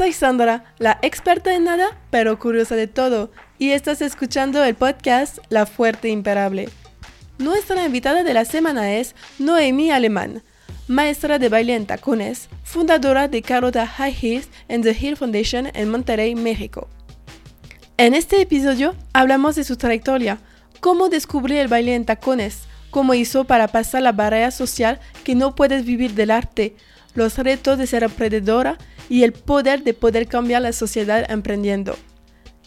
soy Sandra, la experta en nada, pero curiosa de todo, y estás escuchando el podcast La Fuerte Imparable. Nuestra invitada de la semana es Noemi Alemán, maestra de baile en tacones, fundadora de Carota High Heels and the Hill Foundation en Monterrey, México. En este episodio hablamos de su trayectoria, cómo descubrir el baile en tacones, cómo hizo para pasar la barrera social que no puedes vivir del arte, los retos de ser emprendedora y el poder de poder cambiar la sociedad emprendiendo.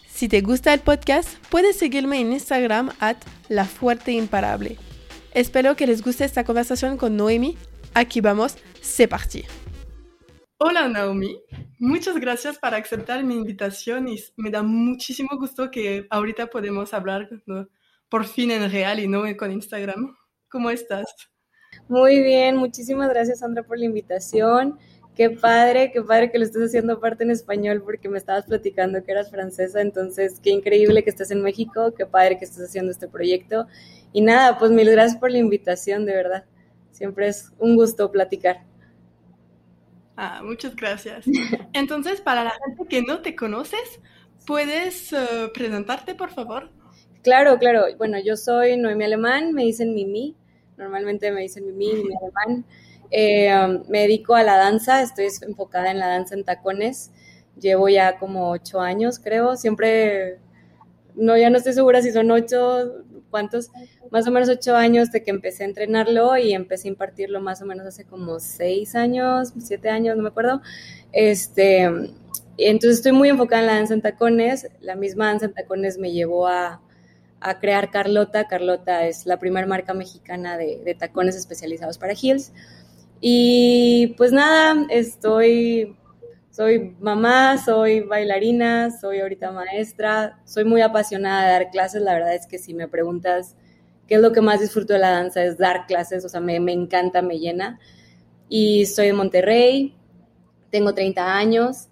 Si te gusta el podcast, puedes seguirme en Instagram at La Fuerte Imparable. Espero que les guste esta conversación con Noemi. Aquí vamos, c'est parti. Hola Naomi, muchas gracias por aceptar mi invitación y me da muchísimo gusto que ahorita podemos hablar por fin en real y no con Instagram. ¿Cómo estás? Muy bien, muchísimas gracias Sandra por la invitación. Qué padre, qué padre que lo estés haciendo parte en español porque me estabas platicando que eras francesa, entonces qué increíble que estés en México, qué padre que estés haciendo este proyecto. Y nada, pues mil gracias por la invitación, de verdad. Siempre es un gusto platicar. Ah, muchas gracias. Entonces, para la gente que no te conoces, ¿puedes eh, presentarte, por favor? Claro, claro. Bueno, yo soy Noemi Alemán, me dicen Mimi. Normalmente me dicen Mimi, Mimi Alemán. Eh, um, me dedico a la danza, estoy enfocada en la danza en tacones. Llevo ya como ocho años, creo. Siempre, no, ya no estoy segura si son ocho, cuántos, más o menos ocho años de que empecé a entrenarlo y empecé a impartirlo más o menos hace como seis años, siete años, no me acuerdo. Este, entonces estoy muy enfocada en la danza en tacones. La misma danza en tacones me llevó a, a crear Carlota. Carlota es la primera marca mexicana de, de tacones especializados para heels. Y pues nada, estoy, soy mamá, soy bailarina, soy ahorita maestra, soy muy apasionada de dar clases, la verdad es que si me preguntas qué es lo que más disfruto de la danza es dar clases, o sea, me, encanta, me llena. Y soy de Monterrey, tengo 30 años,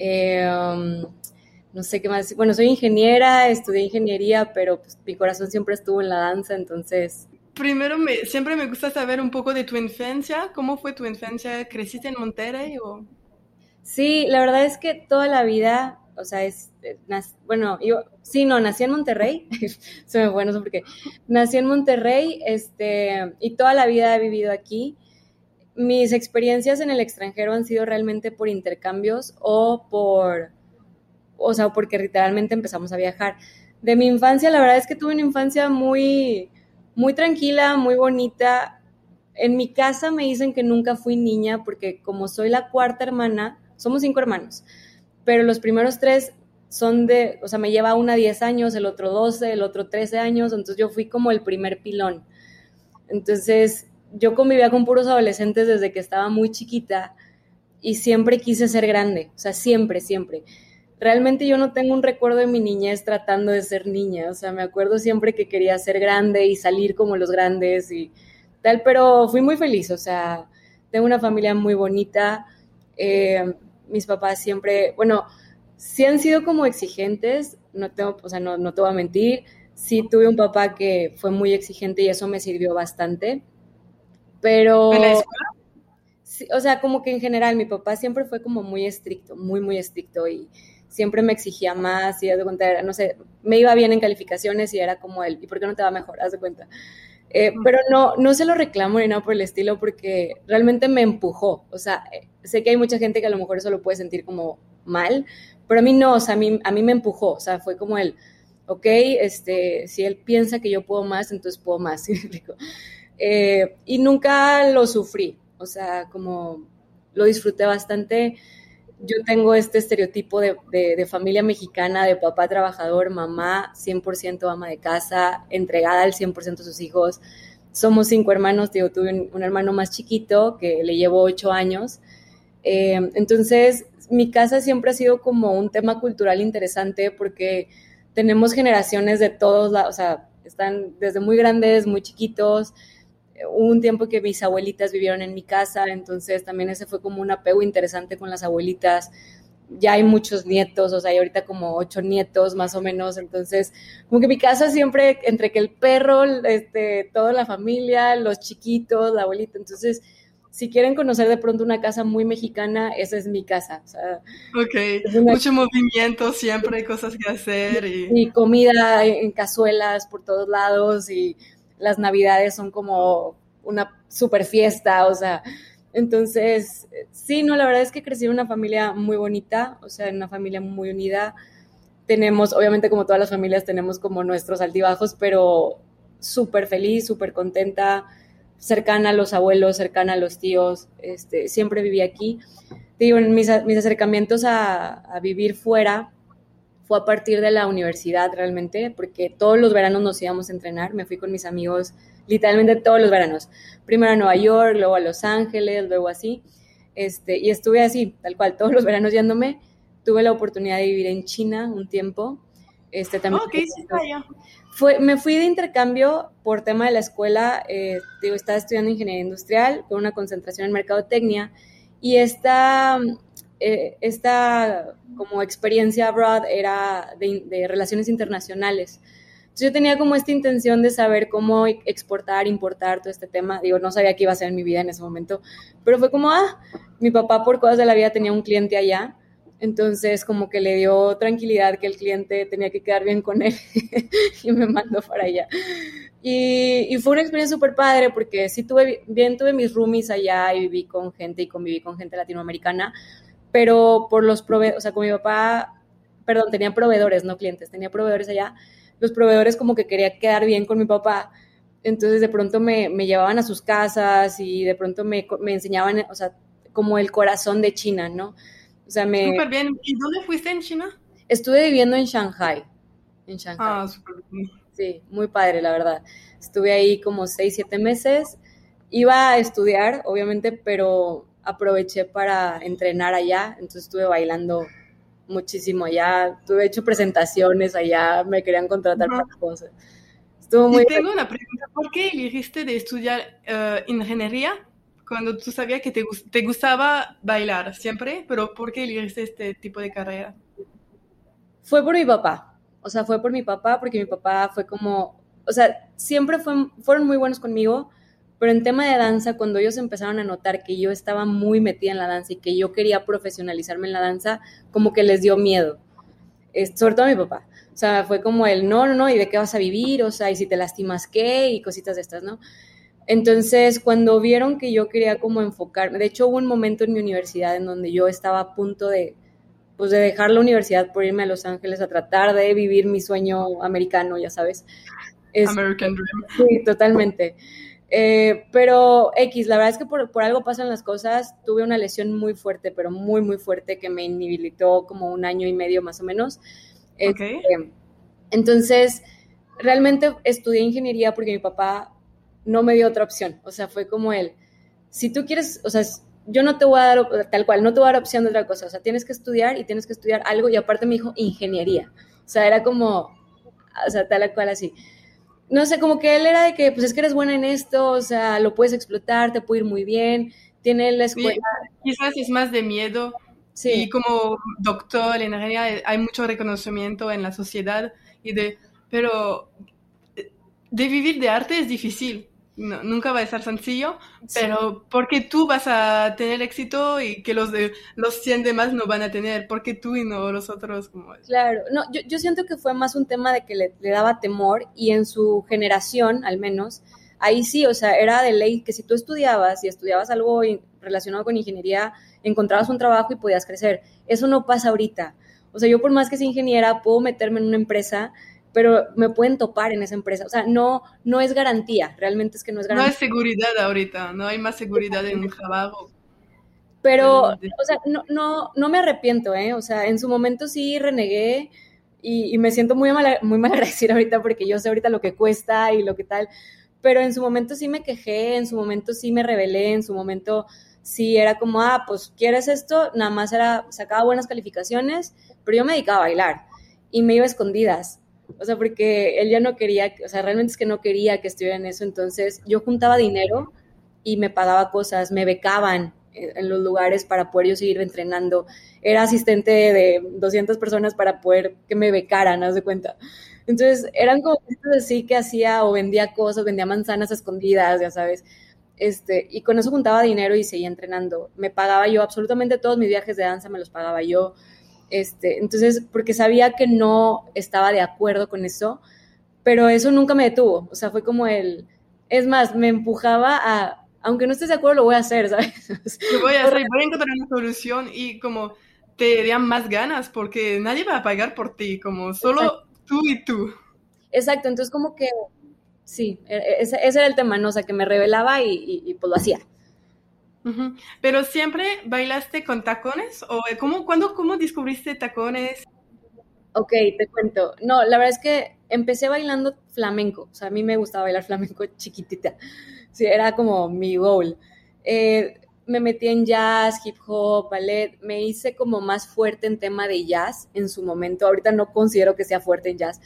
um, no sé qué más, bueno, soy ingeniera, estudié ingeniería, pero pues, mi corazón siempre estuvo en la danza, entonces primero me, siempre me gusta saber un poco de tu infancia. ¿Cómo fue tu infancia? ¿Creciste en Monterrey o...? Sí, la verdad es que toda la vida, o sea, es, eh, bueno, yo, sí, no, nací en Monterrey, se me fue, no sé por qué, nací en Monterrey, este, y toda la vida he vivido aquí. Mis experiencias en el extranjero han sido realmente por intercambios o por, o sea, porque literalmente empezamos a viajar. De mi infancia, la verdad es que tuve una infancia muy, muy tranquila, muy bonita. En mi casa me dicen que nunca fui niña porque como soy la cuarta hermana, somos cinco hermanos, pero los primeros tres son de, o sea, me lleva una 10 años, el otro 12, el otro 13 años, entonces yo fui como el primer pilón. Entonces yo convivía con puros adolescentes desde que estaba muy chiquita y siempre quise ser grande, o sea, siempre, siempre realmente yo no tengo un recuerdo de mi niñez tratando de ser niña, o sea, me acuerdo siempre que quería ser grande y salir como los grandes y tal, pero fui muy feliz, o sea, tengo una familia muy bonita, eh, mis papás siempre, bueno, sí han sido como exigentes, no tengo, o sea, no, no te voy a mentir, sí tuve un papá que fue muy exigente y eso me sirvió bastante, pero... ¿En la o sea, como que en general mi papá siempre fue como muy estricto, muy, muy estricto y siempre me exigía más y de cuenta, no sé, me iba bien en calificaciones y era como él, ¿y por qué no te va mejor? Haz de cuenta. Eh, pero no, no se lo reclamo ni nada por el estilo porque realmente me empujó. O sea, eh, sé que hay mucha gente que a lo mejor eso lo puede sentir como mal, pero a mí no, o sea, a mí, a mí me empujó. O sea, fue como él, ok, este, si él piensa que yo puedo más, entonces puedo más. eh, y nunca lo sufrí. O sea, como lo disfruté bastante yo tengo este estereotipo de, familia mexicana, de papá trabajador, mamá 100% ama de casa, entregada al 100% a sus hijos. Somos cinco hermanos, digo, tuve un, hermano más chiquito que le llevo ocho años. Eh, entonces, mi casa siempre ha sido como un tema cultural interesante porque tenemos generaciones de todos, o sea, están desde muy grandes, muy chiquitos, hubo un tiempo que mis abuelitas vivieron en mi casa, entonces también ese fue como un apego interesante con las abuelitas. Ya hay muchos nietos, o sea, hay ahorita como ocho nietos más o menos, entonces como que mi casa siempre, entre que el perro, este, toda la familia, los chiquitos, la abuelita, entonces si quieren conocer de pronto una casa muy mexicana, esa es mi casa. ok, mucho movimiento, siempre hay cosas que hacer. Y... comida en cazuelas por todos lados y las navidades son como una super fiesta, o sea, entonces, sí, no, la verdad es que crecí en una familia muy bonita, o sea, en una familia muy unida. Tenemos, obviamente como todas las familias, tenemos como nuestros altibajos, pero súper feliz, súper contenta cercana a los abuelos, cercana a los tíos, este, siempre viví aquí. digo, mis, mis acercamientos a, vivir fuera fue a partir de la universidad realmente, porque todos los veranos nos íbamos a entrenar, me fui con mis amigos literalmente todos los veranos, primero a Nueva York, luego a Los Ángeles, luego así, este, y estuve así, tal cual, todos los veranos yéndome, tuve la oportunidad de vivir en China un tiempo, este, también... Oh, ¿qué hiciste allá? me fui de intercambio por tema de la escuela, eh, digo, estaba estudiando ingeniería industrial con una concentración en mercadotecnia. Y esta, eh, esta como experiencia abroad era de, relaciones internacionales. Entonces yo tenía como esta intención de saber cómo exportar, importar todo este tema. Digo, no sabía qué iba a ser en mi vida en ese momento, pero fue como, ah, mi papá por cosas de la vida tenía un cliente allá entonces, como que le dio tranquilidad que el cliente tenía que quedar bien con él y me mandó para allá. Y, fue una experiencia súper padre porque sí tuve, bien tuve mis roomies allá y viví con gente y conviví con gente latinoamericana, pero por los proveedores, o sea, con mi papá, perdón, tenía proveedores, no clientes, tenía proveedores allá. Los proveedores como que quería quedar bien con mi papá, entonces de pronto me, me llevaban a sus casas y de pronto me, me enseñaban, o sea, como el corazón de China, ¿no? O sea, me... Súper bien. ¿Y dónde fuiste en China? Estuve viviendo en Shanghai. En Shanghai. Ah, súper bien. Sí, muy padre, la verdad. Estuve ahí como seis, siete meses. Iba a estudiar, obviamente, pero aproveché para entrenar allá. Entonces estuve bailando muchísimo allá. Tuve hecho presentaciones allá. Me querían contratar para cosas. Estuvo muy... Y tengo una pregunta. ¿Por qué elegiste de estudiar uh, ingeniería cuando tú sabías que te, te gustaba bailar siempre, pero ¿por qué elegiste este tipo de carrera? Fue por mi papá, o sea, fue por mi papá, porque mi papá fue como, o sea, siempre fue, fueron muy buenos conmigo, pero en tema de danza, cuando ellos empezaron a notar que yo estaba muy metida en la danza y que yo quería profesionalizarme en la danza, como que les dio miedo, sobre todo a mi papá. O sea, fue como el, no, no, no, ¿y de qué vas a vivir? O sea, ¿y si te lastimas qué? Y cositas de estas, ¿no? Entonces, cuando vieron que yo quería como enfocarme, de hecho hubo un momento en mi universidad en donde yo estaba a punto de, pues de dejar la universidad por irme a Los Ángeles a tratar de vivir mi sueño americano, ya sabes. American Dream. Sí, totalmente. Eh, pero X, la verdad es que por, algo pasan las cosas. Tuve una lesión muy fuerte, pero muy, muy fuerte que me inhabilitó como un año y medio más o menos. Okay. Este, entonces, realmente estudié ingeniería porque mi papá no me dio otra opción. O sea, fue como él, si tú quieres, o sea, yo no te voy a dar, tal cual, no te voy a dar opción de otra cosa. O sea, tienes que estudiar y tienes que estudiar algo. Y aparte me dijo ingeniería. O sea, era como, o sea, tal cual así. No sé, como que él era de que, pues es que eres buena en esto, o sea, lo puedes explotar, te puede ir muy bien, tiene la escuela. quizás es más de miedo. Sí. Y como doctor en ingeniería hay mucho reconocimiento en la sociedad y de, pero de vivir de arte es difícil nunca va a ser sencillo, pero porque tú vas a tener éxito y que los de los 100 demás no van a tener, porque tú y no los otros como Claro, no, yo, yo siento que fue más un tema de que le, le, daba temor y en su generación, al menos, ahí sí, o sea, era de ley que si tú estudiabas y estudiabas algo relacionado con ingeniería, encontrabas un trabajo y podías crecer. Eso no pasa ahorita. O sea, yo por más que sea ingeniera, puedo meterme en una empresa pero me pueden topar en esa empresa. O sea, no, no es garantía, realmente es que no es garantía. No es seguridad ahorita, no hay más seguridad en un trabajo. Pero, o sea, no, no, no me arrepiento, ¿eh? O sea, en su momento sí renegué y, me siento muy mal, muy mal agradecida ahorita porque yo sé ahorita lo que cuesta y lo que tal, pero en su momento sí me quejé, en su momento sí me rebelé, en su momento sí era como, ah, pues quieres esto, nada más era, sacaba buenas calificaciones, pero yo me dedicaba a bailar y me iba a escondidas o sea, porque él ya no quería, o sea, realmente es que no quería que estuviera en eso, entonces yo juntaba dinero y me pagaba cosas, me becaban en los lugares para poder yo seguir entrenando. Era asistente de 200 personas para poder que me becaran, haz de cuenta. Entonces, eran como cosas así que hacía o vendía cosas, vendía manzanas escondidas, ya sabes. Este, y con eso juntaba dinero y seguía entrenando. Me pagaba yo absolutamente todos mis viajes de danza, me los pagaba yo. Este, entonces, porque sabía que no estaba de acuerdo con eso, pero eso nunca me detuvo. O sea, fue como el, es más, me empujaba a, aunque no estés de acuerdo, lo voy a hacer, ¿sabes? Yo voy a hacer, voy a encontrar una solución y como te darían más ganas porque nadie va a pagar por ti, como solo tú y tú. Exacto, entonces como que sí, e, e, ese, era el tema, ¿no? O sea, que me revelaba y, pues lo hacía. Pero siempre bailaste con tacones o cómo, cuándo, cómo descubriste tacones? Ok, te cuento. No, la verdad es que empecé bailando flamenco. O sea, a mí me gustaba bailar flamenco chiquitita. Sí, era como mi goal. Eh, me metí en jazz, hip hop, ballet. Me hice como más fuerte en tema de jazz en su momento. Ahorita no considero que sea fuerte en jazz,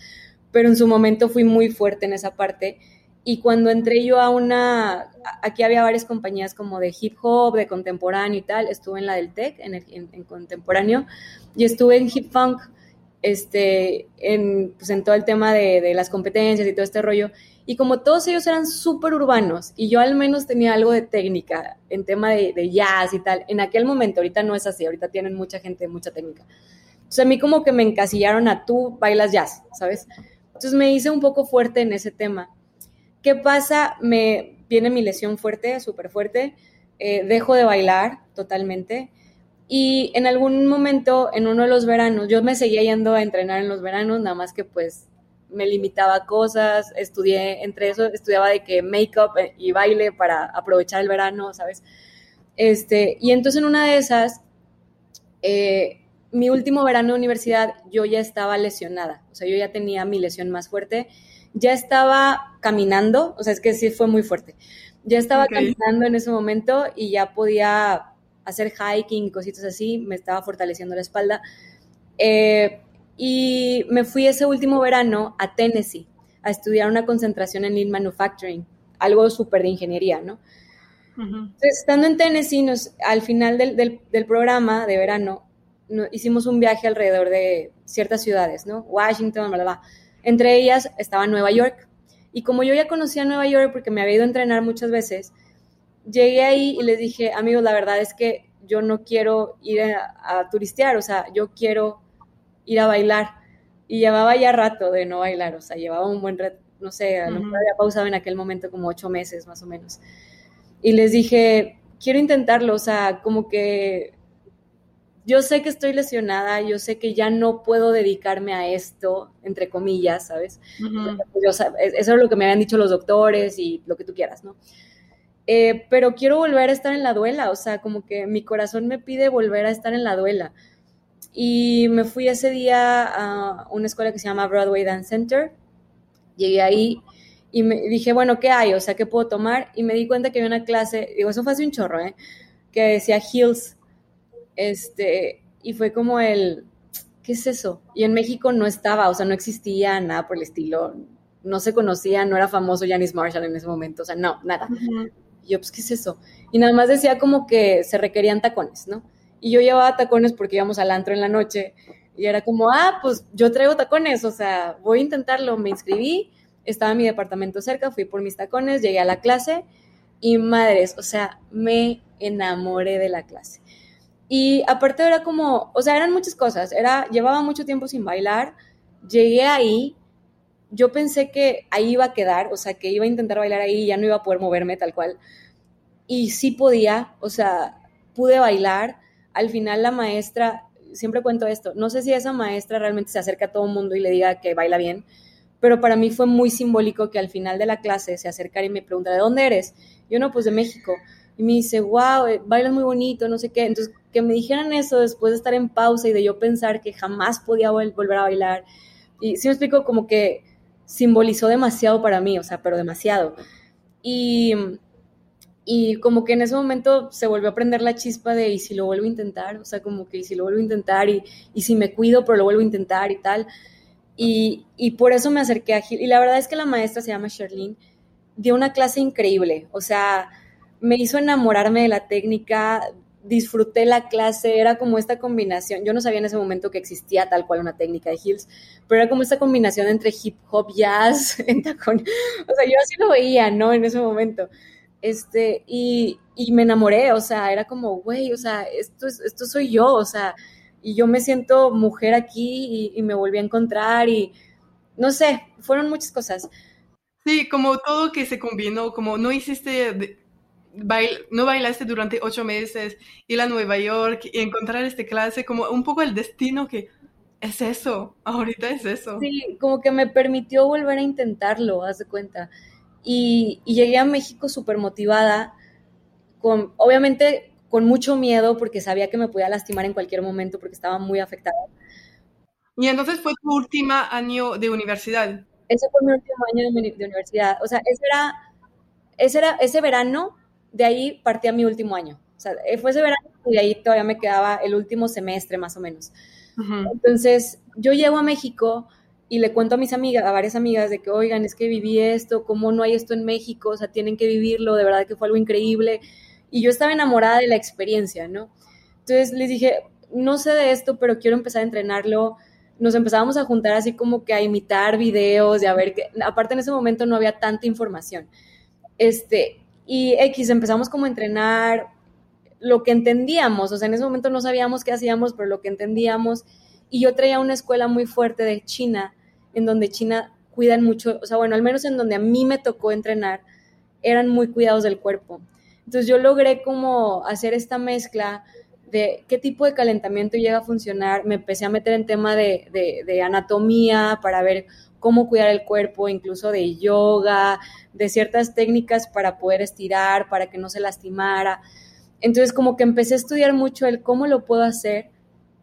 pero en su momento fui muy fuerte en esa parte. Y cuando entré yo a una, aquí había varias compañías como de hip hop, de contemporáneo y tal, estuve en la del tech, en, en contemporáneo, y estuve en hip funk, este, en, pues en todo el tema de, de, las competencias y todo este rollo. Y como todos ellos eran súper urbanos y yo al menos tenía algo de técnica en tema de, de, jazz y tal, en aquel momento, ahorita no es así, ahorita tienen mucha gente, mucha técnica. Entonces a mí como que me encasillaron a tú bailas jazz, ¿sabes? Entonces me hice un poco fuerte en ese tema. ¿Qué pasa? Me viene mi lesión fuerte, súper fuerte, eh, dejo de bailar totalmente y en algún momento, en uno de los veranos, yo me seguía yendo a entrenar en los veranos, nada más que pues me limitaba cosas, estudié entre eso, estudiaba de que make-up eh, y baile para aprovechar el verano, ¿sabes? Este, y entonces en una de esas, eh, mi último verano de universidad, yo ya estaba lesionada, o sea, yo ya tenía mi lesión más fuerte, ya estaba caminando, o sea, es que sí fue muy fuerte, ya estaba caminando en ese momento y ya podía hacer hiking, cositas así, me estaba fortaleciendo la espalda. Eh, y me fui ese último verano a Tennessee a estudiar una concentración en Lean Manufacturing, algo súper de ingeniería, ¿no? Entonces, estando en Tennessee, nos, al final del, del, programa de verano, hicimos un viaje alrededor de ciertas ciudades, ¿no? Washington, bla, bla, Entre ellas estaba Nueva York. Y como yo ya conocía Nueva York porque me había ido a entrenar muchas veces, llegué ahí y les dije, amigos, la verdad es que yo no quiero ir a, turistear, o sea, yo quiero ir a bailar. Y llevaba ya rato de no bailar, o sea, llevaba un buen rato, no sé, a lo mejor había pausado en aquel momento como ocho meses más o menos. Y les dije, quiero intentarlo, o sea, como que yo sé que estoy lesionada, yo sé que ya no puedo dedicarme a esto, entre comillas, ¿sabes? eso es lo que me habían dicho los doctores y lo que tú quieras, ¿no? Eh, pero quiero volver a estar en la duela, o sea, como que mi corazón me pide volver a estar en la duela. Y me fui ese día a una escuela que se llama Broadway Dance Center. Llegué ahí y me dije, bueno, ¿qué hay? O sea, ¿qué puedo tomar? Y me di cuenta que había una clase, digo, eso fue hace un chorro, ¿eh? Que decía Heels. Este, y fue como el, ¿qué es eso? Y en México no estaba, o sea, no existía nada por el estilo. No se conocía, no era famoso Janis Marshall en ese momento, o sea, no, nada. Y yo, pues, ¿qué es eso? Y nada más decía como que se requerían tacones, ¿no? Y yo llevaba tacones porque íbamos al antro en la noche. Y era como, ah, pues yo traigo tacones, o sea, voy a intentarlo. Me inscribí, estaba en mi departamento cerca, fui por mis tacones, llegué a la clase y madres, o sea, me enamoré de la clase. Y aparte era como, o sea, eran muchas cosas. Era, llevaba mucho tiempo sin bailar, llegué ahí, yo pensé que ahí iba a quedar, o sea, que iba a intentar bailar ahí y ya no iba a poder moverme tal cual. Y sí podía, o sea, pude bailar. Al final la maestra, siempre cuento esto, no sé si esa maestra realmente se acerca a todo el mundo y le diga que baila bien, pero para mí fue muy simbólico que al final de la clase se acercara y me pregunta, ¿de dónde eres? Yo no, pues de México. Y me dice, wow, eh, bailas muy bonito, no sé qué. Entonces, que me dijeran eso después de estar en pausa y de yo pensar que jamás podía volver a bailar. Y sí me explico como que simbolizó demasiado para mí, o sea, pero demasiado. Y, y como que en ese momento se volvió a prender la chispa de, ¿y si lo vuelvo a intentar? O sea, como que, ¿y si lo vuelvo a intentar? Y, y si me cuido, pero lo vuelvo a intentar y tal. Y, y, por eso me acerqué a Gil. Y la verdad es que la maestra se llama Sherlyn, dio una clase increíble. O sea, me hizo enamorarme de la técnica, disfruté la clase, era como esta combinación, yo no sabía en ese momento que existía tal cual una técnica de heels, pero era como esta combinación entre hip hop, jazz, en tacón, o sea, yo así lo veía, ¿no? En ese momento. Este, y, y me enamoré, o sea, era como, güey, o sea, esto, es, esto soy yo, o sea, y yo me siento mujer aquí y, y me volví a encontrar y no sé, fueron muchas cosas. Sí, como todo que se combinó, como no hiciste, bail, no bailaste durante ocho meses, ir a Nueva York y encontrar esta clase, como un poco el destino que es eso, ahorita es eso. Sí, como que me permitió volver a intentarlo, haz de cuenta. Y, y llegué a México súper motivada, con, obviamente con mucho miedo porque sabía que me podía lastimar en cualquier momento porque estaba muy afectada. Y entonces fue tu último año de universidad. Ese fue mi último año de, de universidad. O sea, ese era, ese era, ese verano, de ahí partía mi último año. O sea, fue ese verano y de ahí todavía me quedaba el último semestre más o menos. Uh -huh. Entonces, yo llego a México y le cuento a mis amigas, a varias amigas, de que, oigan, es que viví esto, ¿cómo no hay esto en México? O sea, tienen que vivirlo, de verdad que fue algo increíble. Y yo estaba enamorada de la experiencia, ¿no? Entonces les dije, no sé de esto, pero quiero empezar a entrenarlo. Nos empezábamos a juntar así como que a imitar videos y a ver que, aparte en ese momento no había tanta información. Este, y X, empezamos como a entrenar lo que entendíamos, o sea, en ese momento no sabíamos qué hacíamos, pero lo que entendíamos. Y yo traía una escuela muy fuerte de China, en donde China cuidan mucho, o sea, bueno, al menos en donde a mí me tocó entrenar, eran muy cuidados del cuerpo. Entonces yo logré como hacer esta mezcla de qué tipo de calentamiento llega a funcionar. Me empecé a meter en tema de, de, de, anatomía para ver cómo cuidar el cuerpo, incluso de yoga, de ciertas técnicas para poder estirar, para que no se lastimara. Entonces como que empecé a estudiar mucho el cómo lo puedo hacer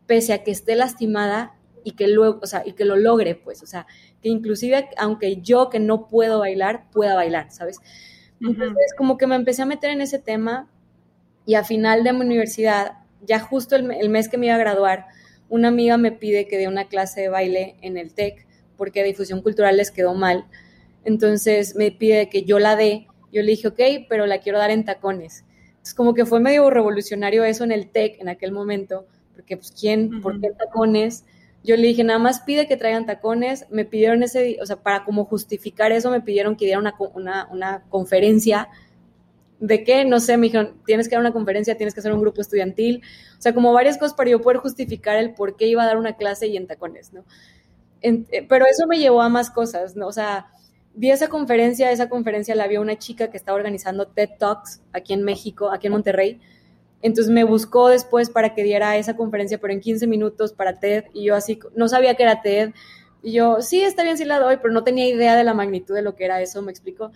pese a que esté lastimada y que luego, o sea, y que lo logre, pues, o sea, que inclusive aunque yo que no puedo bailar, pueda bailar, ¿sabes? Entonces, como que me empecé a meter en ese tema y a final de mi universidad, ya justo el, el, mes que me iba a graduar, una amiga me pide que dé una clase de baile en el TEC porque difusión cultural les quedó mal. Entonces me pide que yo la dé. Yo le dije, ok, pero la quiero dar en tacones. Entonces como que fue medio revolucionario eso en el TEC en aquel momento, porque pues quién, uh -huh. ¿por qué tacones? Yo le dije, nada más pide que traigan tacones. Me pidieron ese, o sea, para como justificar eso, me pidieron que diera una, una, una conferencia. ¿De qué? No sé, me dijeron, tienes que dar una conferencia, tienes que hacer un grupo estudiantil. O sea, como varias cosas para yo poder justificar el por qué iba a dar una clase y en tacones, ¿no? Eh, pero eso me llevó a más cosas, ¿no? O sea, vi esa conferencia, esa conferencia la vio una chica que estaba organizando TED Talks aquí en México, aquí en Monterrey. Entonces me buscó después para que diera esa conferencia, pero en 15 minutos para TED, y yo así, no sabía que era TED, y yo, sí, está bien si la doy, pero no tenía idea de la magnitud de lo que era eso, me explico.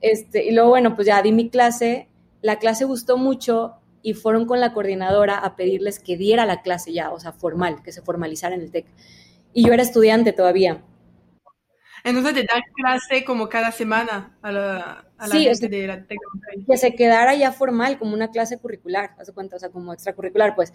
Este, y luego, bueno, pues ya di mi clase, la clase gustó mucho y fueron con la coordinadora a pedirles que diera la clase ya, o sea, formal, que se formalizara en el TEC. Y yo era estudiante todavía. Entonces te da clase como cada semana a la, a la sí, gente o sea, de la TEC. Que se quedara ya formal, como una clase curricular, hace cuenta, o sea, como extracurricular, pues.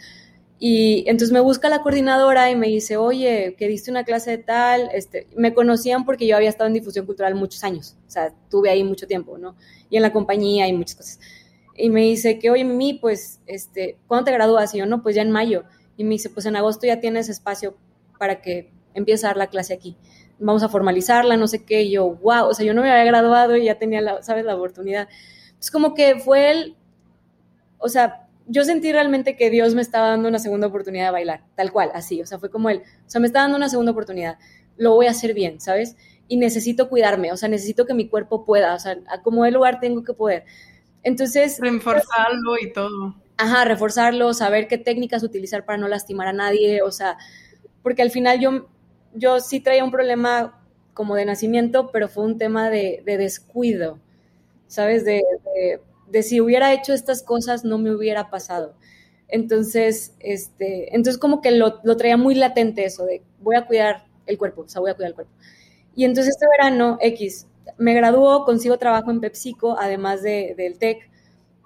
Y entonces me busca la coordinadora y me dice, oye, que diste una clase de tal, este, me conocían porque yo había estado en difusión cultural muchos años, o sea, tuve ahí mucho tiempo, ¿no? Y en la compañía y muchas cosas. Y me dice que, oye, Mimi, pues, este, ¿cuándo te gradúas? Y yo, no, pues ya en mayo. Y me dice, pues en agosto ya tienes espacio para que empieces a dar la clase aquí vamos a formalizarla, no sé qué, y yo, wow, o sea, yo no me había graduado y ya tenía, la, ¿sabes?, la oportunidad. Es como que fue el, o sea, yo sentí realmente que Dios me estaba dando una segunda oportunidad de bailar, tal cual, así, o sea, fue como él, o sea, me está dando una segunda oportunidad, lo voy a hacer bien, ¿sabes? Y necesito cuidarme, o sea, necesito que mi cuerpo pueda, o sea, a como el lugar tengo que poder. Entonces... Reforzarlo y todo. Ajá, reforzarlo, saber qué técnicas utilizar para no lastimar a nadie, o sea, porque al final yo yo sí traía un problema como de nacimiento, pero fue un tema de, de descuido, ¿sabes? De, si hubiera hecho estas cosas no me hubiera pasado. Entonces, este, entonces como que lo, lo, traía muy latente eso de voy a cuidar el cuerpo, o sea, voy a cuidar el cuerpo. Y entonces este verano, X, me graduó, consigo trabajo en PepsiCo, además de, del TEC,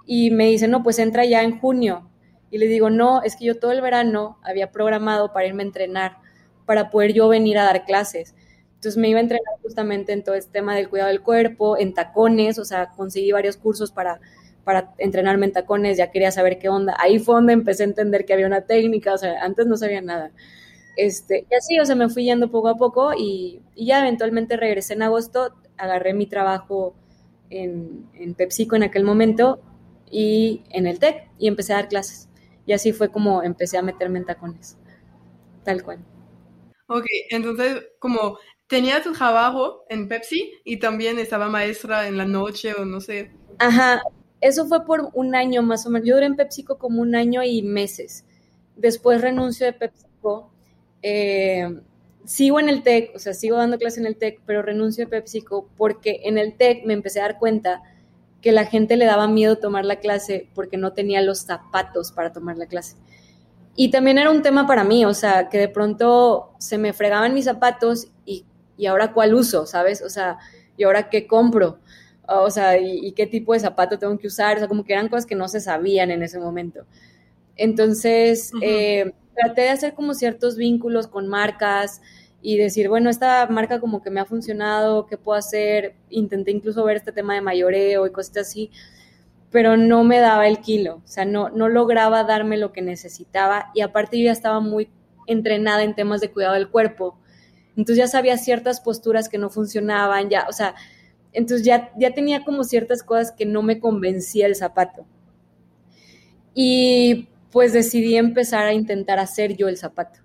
y me dice, no, pues entra ya en junio. Y le digo, no, es que yo todo el verano había programado para irme a entrenar para poder yo venir a dar clases. Entonces me iba a entrenar justamente en todo este tema del cuidado del cuerpo, en tacones, o sea, conseguí varios cursos para, para entrenarme en tacones, ya quería saber qué onda. Ahí fue donde empecé a entender que había una técnica, o sea, antes no sabía nada. Este, y así, o sea, me fui yendo poco a poco y, ya eventualmente regresé en agosto, agarré mi trabajo en, en PepsiCo en aquel momento y en el TEC y empecé a dar clases. Y así fue como empecé a meterme en tacones, tal cual. Ok, entonces como tenía tu trabajo en Pepsi y también estaba maestra en la noche o no sé. Ajá, eso fue por un año más o menos. Yo duré en PepsiCo como un año y meses. Después renuncio de PepsiCo. Eh, sigo en el TEC, o sea, sigo dando clase en el TEC, pero renuncio de PepsiCo porque en el TEC me empecé a dar cuenta que la gente le daba miedo tomar la clase porque no tenía los zapatos para tomar la clase. Y también era un tema para mí, o sea, que de pronto se me fregaban mis zapatos y, y ahora cuál uso, ¿sabes? O sea, ¿y ahora qué compro? O sea, ¿y, qué tipo de zapato tengo que usar? O sea, como que eran cosas que no se sabían en ese momento. Entonces, eh, traté de hacer como ciertos vínculos con marcas, y decir, bueno, esta marca como que me ha funcionado, ¿qué puedo hacer? Intenté incluso ver este tema de mayoreo y cosas así, pero no me daba el kilo, o sea, no, no lograba darme lo que necesitaba y aparte yo ya estaba muy entrenada en temas de cuidado del cuerpo, entonces ya sabía ciertas posturas que no funcionaban, ya, o sea, entonces ya, ya tenía como ciertas cosas que no me convencía el zapato. Y pues decidí empezar a intentar hacer yo el zapato.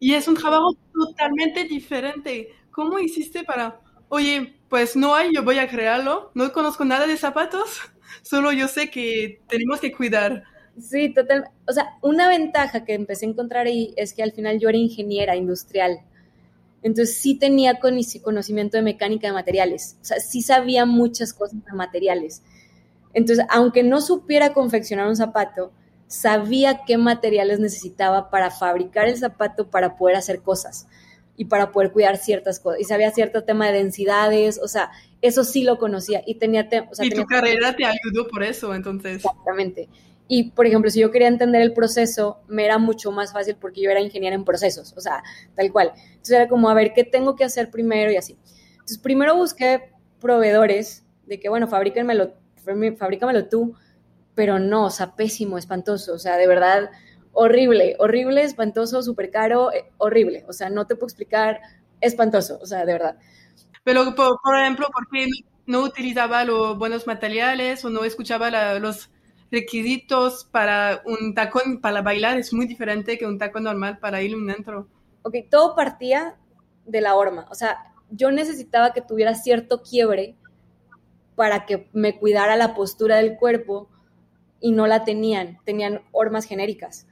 Y es un trabajo totalmente diferente. ¿Cómo hiciste para, oye, pues no hay, yo voy a crearlo, no conozco nada de zapatos, solo yo sé que tenemos que cuidar? Sí, total. O sea, una ventaja que empecé a encontrar ahí es que al final yo era ingeniera industrial. Entonces sí tenía conocimiento de mecánica de materiales. O sea, sí sabía muchas cosas de materiales. Entonces, aunque no supiera confeccionar un zapato, sabía qué materiales necesitaba para fabricar el zapato para poder hacer cosas y para poder cuidar ciertas cosas. Y sabía cierto tema de densidades, o sea, eso sí lo conocía y tenía... y tu carrera te ayudó por eso, entonces. Exactamente. Y, por ejemplo, si yo quería entender el proceso, me era mucho más fácil porque yo era ingeniera en procesos, o sea, tal cual. Entonces era como, a ver, ¿qué tengo que hacer primero y así? Entonces, primero busqué proveedores de que, bueno, fabríquenmelo, fabrícamelo tú, pero no, o sea, pésimo, espantoso, o sea, de verdad, horrible, horrible, espantoso, súper caro, eh, horrible, o sea, no te puedo explicar, espantoso, o sea, de verdad. Pero, por, ejemplo, ¿por qué no utilizaba los buenos materiales o no escuchaba los requisitos para un tacón para bailar? Es muy diferente que un tacón normal para ir un antro. Ok, todo partía de la horma, o sea, yo necesitaba que tuviera cierto quiebre para que me cuidara la postura del cuerpo, y no la tenían, tenían hormas genéricas.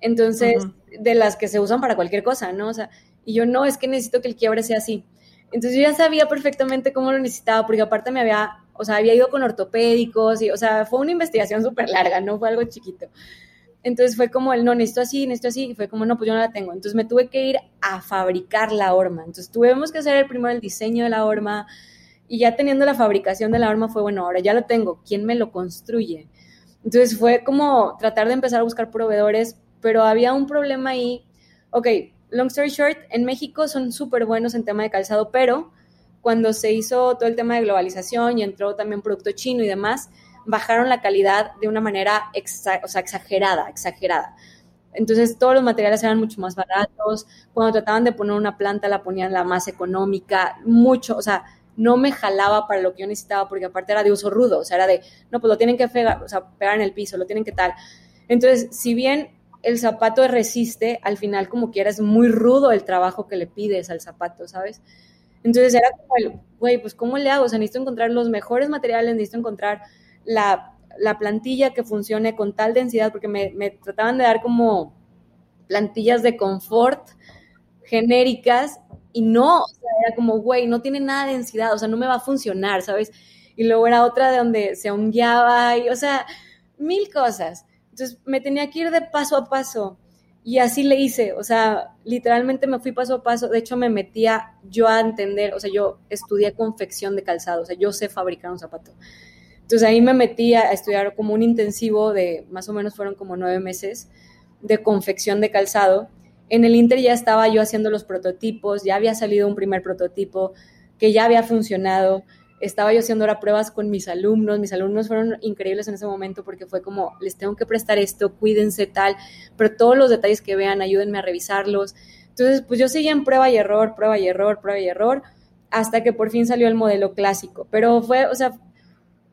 Entonces, de las que se usan para cualquier cosa, ¿no? O sea, y yo no, es que necesito que el quiebre sea así. Entonces yo ya sabía perfectamente cómo lo necesitaba, porque aparte me había, o sea, había ido con ortopédicos y, o sea, fue una investigación súper larga, no fue algo chiquito. Entonces fue como el, no, necesito así, necesito así, y fue como, no, pues yo no la tengo. Entonces me tuve que ir a fabricar la horma. Entonces tuvimos que hacer el primero el diseño de la horma, y ya teniendo la fabricación de la horma fue, bueno, ahora ya lo tengo, ¿quién me lo construye? Entonces fue como tratar de empezar a buscar proveedores, pero había un problema ahí. Ok, long story short, en México son súper buenos en tema de calzado, pero cuando se hizo todo el tema de globalización y entró también producto chino y demás, bajaron la calidad de una manera o sea, exagerada, exagerada. Entonces todos los materiales eran mucho más baratos. Cuando trataban de poner una planta la ponían la más económica, mucho, o sea, no me jalaba para lo que yo necesitaba, porque aparte era de uso rudo, o sea, era de, no, pues lo tienen que pegar, o sea, pegar en el piso, lo tienen que tal. Entonces, si bien el zapato resiste, al final como quiera es muy rudo el trabajo que le pides al zapato, ¿sabes? Entonces era como el, güey, pues ¿cómo le hago? O sea, necesito encontrar los mejores materiales, necesito encontrar la, la plantilla que funcione con tal densidad, porque me, me trataban de dar como plantillas de confort genéricas y no, o sea, era como, güey, no tiene nada de densidad, o sea, no me va a funcionar, ¿sabes? Y luego era otra de donde se hongueaba, y, o sea, mil cosas. Entonces me tenía que ir de paso a paso. Y así le hice, o sea, literalmente me fui paso a paso. De hecho, me metía yo a entender, o sea, yo estudié confección de calzado, o sea, yo sé fabricar un zapato. Entonces ahí me metí a estudiar como un intensivo de, más o menos fueron como nueve meses, de confección de calzado. En el Inter ya estaba yo haciendo los prototipos, ya había salido un primer prototipo que ya había funcionado. Estaba yo haciendo ahora pruebas con mis alumnos. Mis alumnos fueron increíbles en ese momento porque fue como, les tengo que prestar esto, cuídense tal, pero todos los detalles que vean, ayúdenme a revisarlos. Entonces, pues yo seguía en prueba y error, prueba y error, prueba y error, hasta que por fin salió el modelo clásico. Pero fue, o sea,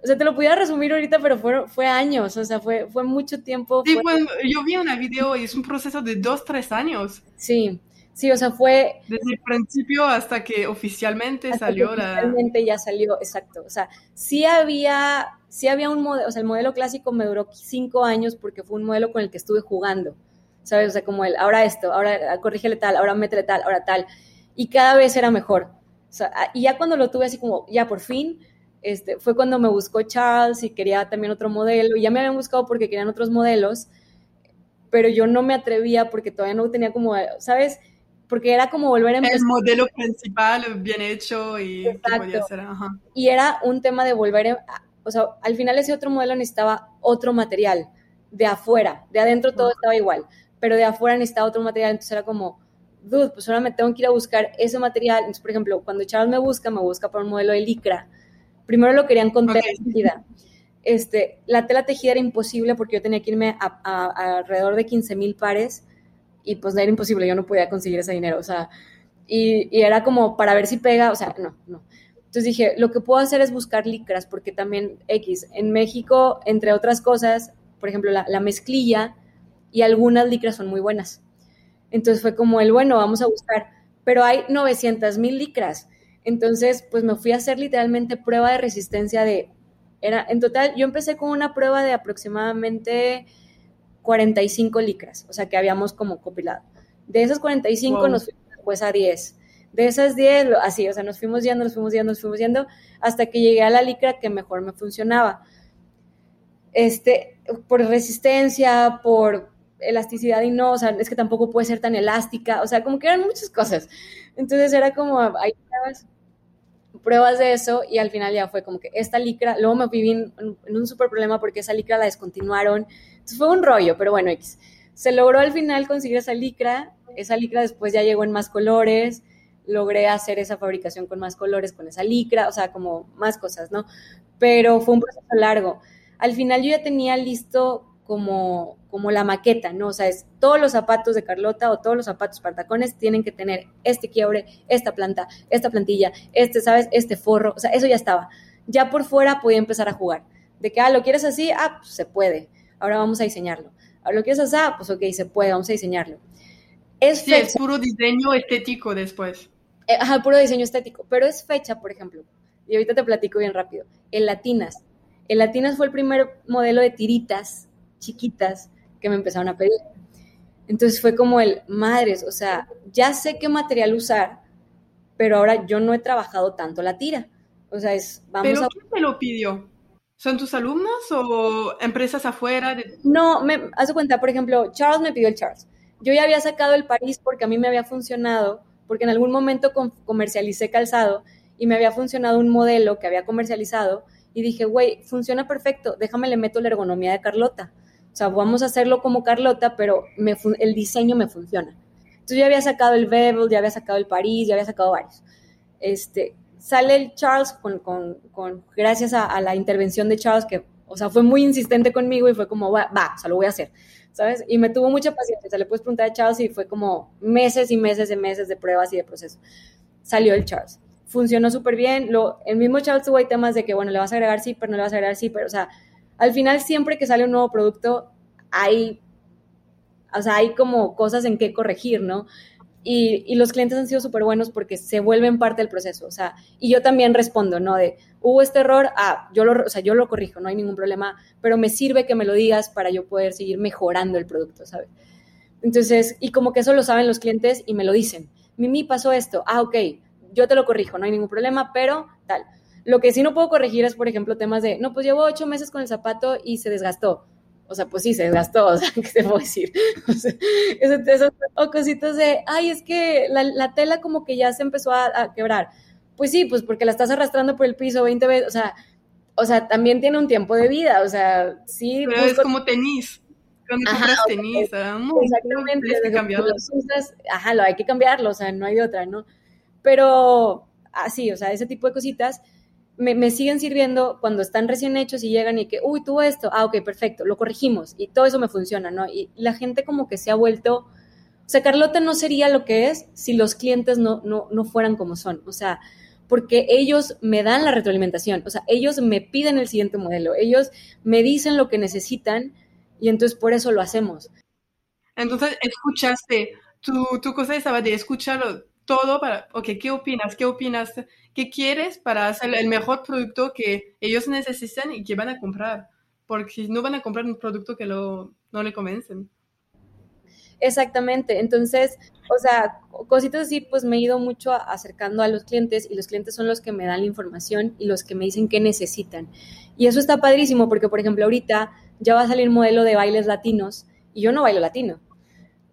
O sea, te lo pudiera resumir ahorita, pero fue, fue años, o sea, fue, fue mucho tiempo. Sí, bueno, yo vi una video y es un proceso de dos, tres años. Sí, sí, o sea, fue... Desde el principio hasta que oficialmente salió la... Oficialmente ya salió, exacto. O sea, sí había, sí había un modelo, o sea, el modelo clásico me duró cinco años porque fue un modelo con el que estuve jugando, ¿sabes? O sea, como el, ahora esto, ahora corrígele tal, ahora métele tal, ahora tal. Y cada vez era mejor. O sea, y ya cuando lo tuve así como, ya por fin, este, fue cuando me buscó Charles y quería también otro modelo. Y ya me habían buscado porque querían otros modelos, pero yo no me atrevía porque todavía no tenía como, ¿sabes? porque era como volver a empezar. El modelo principal bien hecho y podía ser, Y era un tema de volver, a, o sea, al final ese otro modelo necesitaba otro material de afuera, de adentro todo estaba igual, pero de afuera necesitaba otro material, entonces era como, dude, pues ahora me tengo que ir a buscar ese material. Entonces, por ejemplo, cuando Charles me busca, me busca para un modelo de licra. Primero lo querían con tela tejida. Este, la tela tejida era imposible porque yo tenía que irme a, alrededor de 15 mil pares y pues era imposible, yo no podía conseguir ese dinero, o sea, y, era como para ver si pega, o sea, no, no. Entonces dije, lo que puedo hacer es buscar licras, porque también X, en México, entre otras cosas, por ejemplo, la, la mezclilla y algunas licras son muy buenas. Entonces fue como el, bueno, vamos a buscar, pero hay 900 mil licras. Entonces, pues me fui a hacer literalmente prueba de resistencia de, era, en total, yo empecé con una prueba de aproximadamente 45 licras, o sea, que habíamos como compilado. De esas 45 nos fuimos después a 10. De esas 10, así, o sea, nos fuimos yendo, nos fuimos yendo, nos fuimos yendo, hasta que llegué a la licra que mejor me funcionaba. Este, por resistencia, por elasticidad y no, o sea, es que tampoco puede ser tan elástica, o sea, como que eran muchas cosas. Entonces era como, hay pruebas, pruebas de eso y al final ya fue como que esta licra, luego me viví en, un súper problema porque esa licra la descontinuaron fue un rollo, pero bueno, X. Se logró al final conseguir esa licra. Esa licra después ya llegó en más colores. Logré hacer esa fabricación con más colores, con esa licra, o sea, como más cosas, ¿no? Pero fue un proceso largo. Al final yo ya tenía listo como, como la maqueta, ¿no? O sea, es todos los zapatos de Carlota o todos los zapatos para tacones tienen que tener este quiebre, esta planta, esta plantilla, este, ¿sabes? Este forro, o sea, eso ya estaba. Ya por fuera podía empezar a jugar. De que, ah, ¿lo quieres así? Ah, pues se puede ahora vamos a diseñarlo. Ahora lo que es hacer, pues ok, se puede, vamos a diseñarlo. Es, sí, es puro diseño estético después. Eh, ajá, puro diseño estético, pero es fecha, por ejemplo, y ahorita te platico bien rápido, el Latinas. El Latinas fue el primer modelo de tiritas chiquitas que me empezaron a pedir. Entonces fue como el, madres, o sea, ya sé qué material usar, pero ahora yo no he trabajado tanto la tira. O sea, es, vamos ¿Pero quién te lo pidió? ¿Son tus alumnos o empresas afuera? No, me hace cuenta, por ejemplo, Charles me pidió el Charles. Yo ya había sacado el París porque a mí me había funcionado, porque en algún momento comercialicé calzado y me había funcionado un modelo que había comercializado y dije, güey, funciona perfecto, déjame le meto la ergonomía de Carlota. O sea, vamos a hacerlo como Carlota, pero el diseño me funciona. Entonces yo había sacado el Bevel, ya había sacado el París, ya había sacado varios. Este, sale el Charles con, con, con gracias a, la intervención de Charles, que, o sea, fue muy insistente conmigo y fue como, va, va, o sea, lo voy a hacer, ¿sabes? Y me tuvo mucha paciencia, o sea, le puedes preguntar a Charles y fue como meses y meses y meses de pruebas y de proceso. Salió el Charles. Funcionó súper bien. Lo, el mismo Charles tuvo temas de que, bueno, le vas a agregar sí, pero no le vas a agregar sí, pero, o sea, al final siempre que sale un nuevo producto, hay, o sea, hay como cosas en qué corregir, ¿no? Y, los clientes han sido súper buenos porque se vuelven parte del proceso. O sea, y yo también respondo, ¿no? De, hubo este error, ah, yo lo, o sea, yo lo corrijo, no hay ningún problema, pero me sirve que me lo digas para yo poder seguir mejorando el producto, ¿sabes? Entonces, y como que eso lo saben los clientes y me lo dicen. Mimi, pasó esto. Ah, ok, yo te lo corrijo, no hay ningún problema, pero tal. Lo que sí no puedo corregir es, por ejemplo, temas de, no, pues llevo ocho meses con el zapato y se desgastó o sea, pues sí, se desgastó, o sea, ¿qué te puedo decir? O, cositas de, ay, es que la, tela como que ya se empezó a, quebrar. Pues sí, pues porque la estás arrastrando por el piso 20 veces, o sea, o sea, también tiene un tiempo de vida, o sea, sí. Pero es como tenis. Cuando compras tenis, exactamente. Tienes que cambiarlo. ajá, lo hay que cambiarlo, o sea, no hay de otra, ¿no? Pero así, o sea, ese tipo de cositas me, siguen sirviendo cuando están recién hechos y llegan y que, uy, tuvo esto, ah, ok, perfecto, lo corregimos y todo eso me funciona, ¿no? Y la gente como que se ha vuelto, o sea, Carlota no sería lo que es si los clientes no, no, no fueran como son, o sea, porque ellos me dan la retroalimentación, o sea, ellos me piden el siguiente modelo, ellos me dicen lo que necesitan y entonces por eso lo hacemos. Entonces, escuchaste, tu, tu cosa estaba de escucharlo todo para, ok, ¿qué opinas? ¿Qué opinas? ¿Qué quieres para hacer el mejor producto que ellos necesitan y que van a comprar? Porque no van a comprar un producto que no le convencen. Exactamente, entonces, o sea, cositas así, pues me he ido mucho acercando a los clientes y los clientes son los que me dan la información y los que me dicen qué necesitan. Y eso está padrísimo porque, por ejemplo, ahorita ya va a salir modelo de bailes latinos y yo no bailo latino,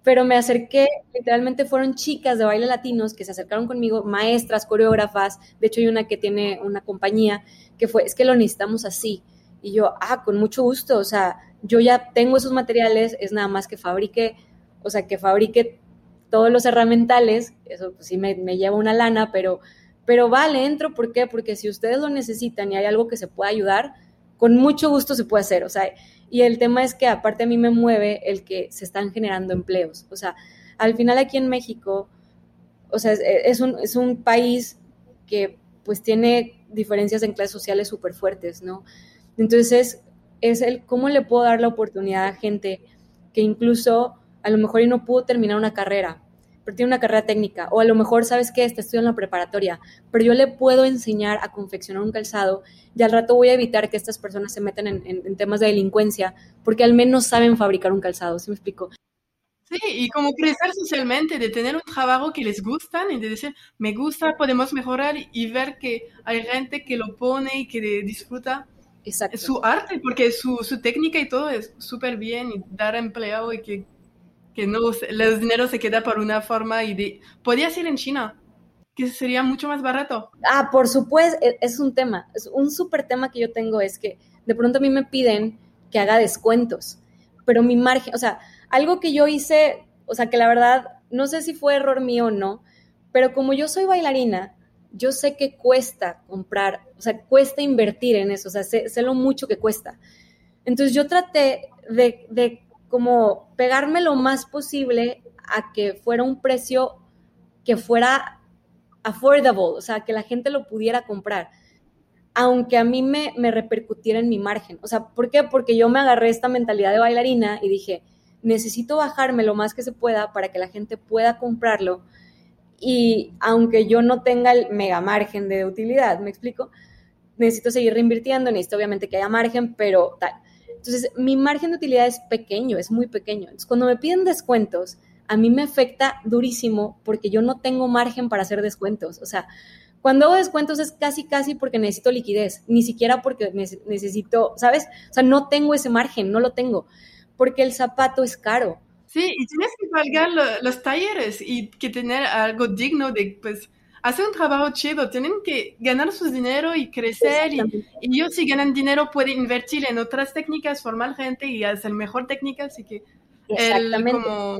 pero me acerqué, literalmente fueron chicas de baile latinos que se acercaron conmigo, maestras, coreógrafas, de hecho hay una que tiene una compañía que fue, es que lo necesitamos así. Y yo, ah, con mucho gusto, o sea, yo ya tengo esos materiales, es nada más que fabrique o sea, que fabrique todos los herramientales, eso pues, sí me, lleva una lana, pero, pero vale, entro, ¿por qué? Porque si ustedes lo necesitan y hay algo que se pueda ayudar, con mucho gusto se puede hacer, o sea, y el tema es que aparte a mí me mueve el que se están generando empleos, o sea, al final aquí en México, o sea, es, un, es un país que pues tiene diferencias en clases sociales súper fuertes, ¿no? Entonces, es el cómo le puedo dar la oportunidad a gente que incluso a lo mejor y no pudo terminar una carrera, pero tiene una carrera técnica, o a lo mejor, ¿sabes qué? Está estudiando la preparatoria, pero yo le puedo enseñar a confeccionar un calzado y al rato voy a evitar que estas personas se metan en, temas de delincuencia, porque al menos saben fabricar un calzado, ¿sí me explico? Sí, y como crecer socialmente, de tener un trabajo que les gusta y de decir, me gusta, podemos mejorar y ver que hay gente que lo pone y que disfruta Exacto. su arte, porque su, su técnica y todo es súper bien y dar empleo y que que no, los dinero se queda por una forma y de... Podría ser en China, que sería mucho más barato. Ah, por supuesto, e, es un tema, es un súper tema que yo tengo es que de pronto a mí me piden que haga descuentos, pero mi margen, o sea, algo que yo hice, o sea, que la verdad, no sé si fue error mío o no, pero como yo soy bailarina, yo sé que cuesta comprar, o sea, cuesta invertir en eso, o sea, sé, sé lo mucho que cuesta. Entonces yo traté de como pegarme lo más posible a que fuera un precio que fuera affordable, o sea, que la gente lo pudiera comprar, aunque a mí me, me repercutiera en mi margen. O sea, ¿por qué? Porque yo me agarré esta mentalidad de bailarina y dije, necesito bajarme lo más que se pueda para que la gente pueda comprarlo. Y aunque yo no tenga el mega margen de utilidad, ¿me explico? Necesito seguir reinvirtiendo, necesito obviamente que haya margen, pero. Entonces, mi margen de utilidad es pequeño, es muy pequeño. Entonces, cuando me piden descuentos, a mí me afecta durísimo porque yo no tengo margen para hacer descuentos. O sea, cuando hago descuentos es casi, casi porque necesito liquidez, ni siquiera porque necesito, ¿sabes? O sea, no tengo ese margen, no lo tengo, porque el zapato es caro. Sí, y tienes que pagar los talleres y que tener algo digno de, pues, hacer un trabajo chido, tienen que ganar su dinero y crecer y, ellos si ganan dinero pueden invertir en otras técnicas, formar gente y hacer mejor técnica, así que el, como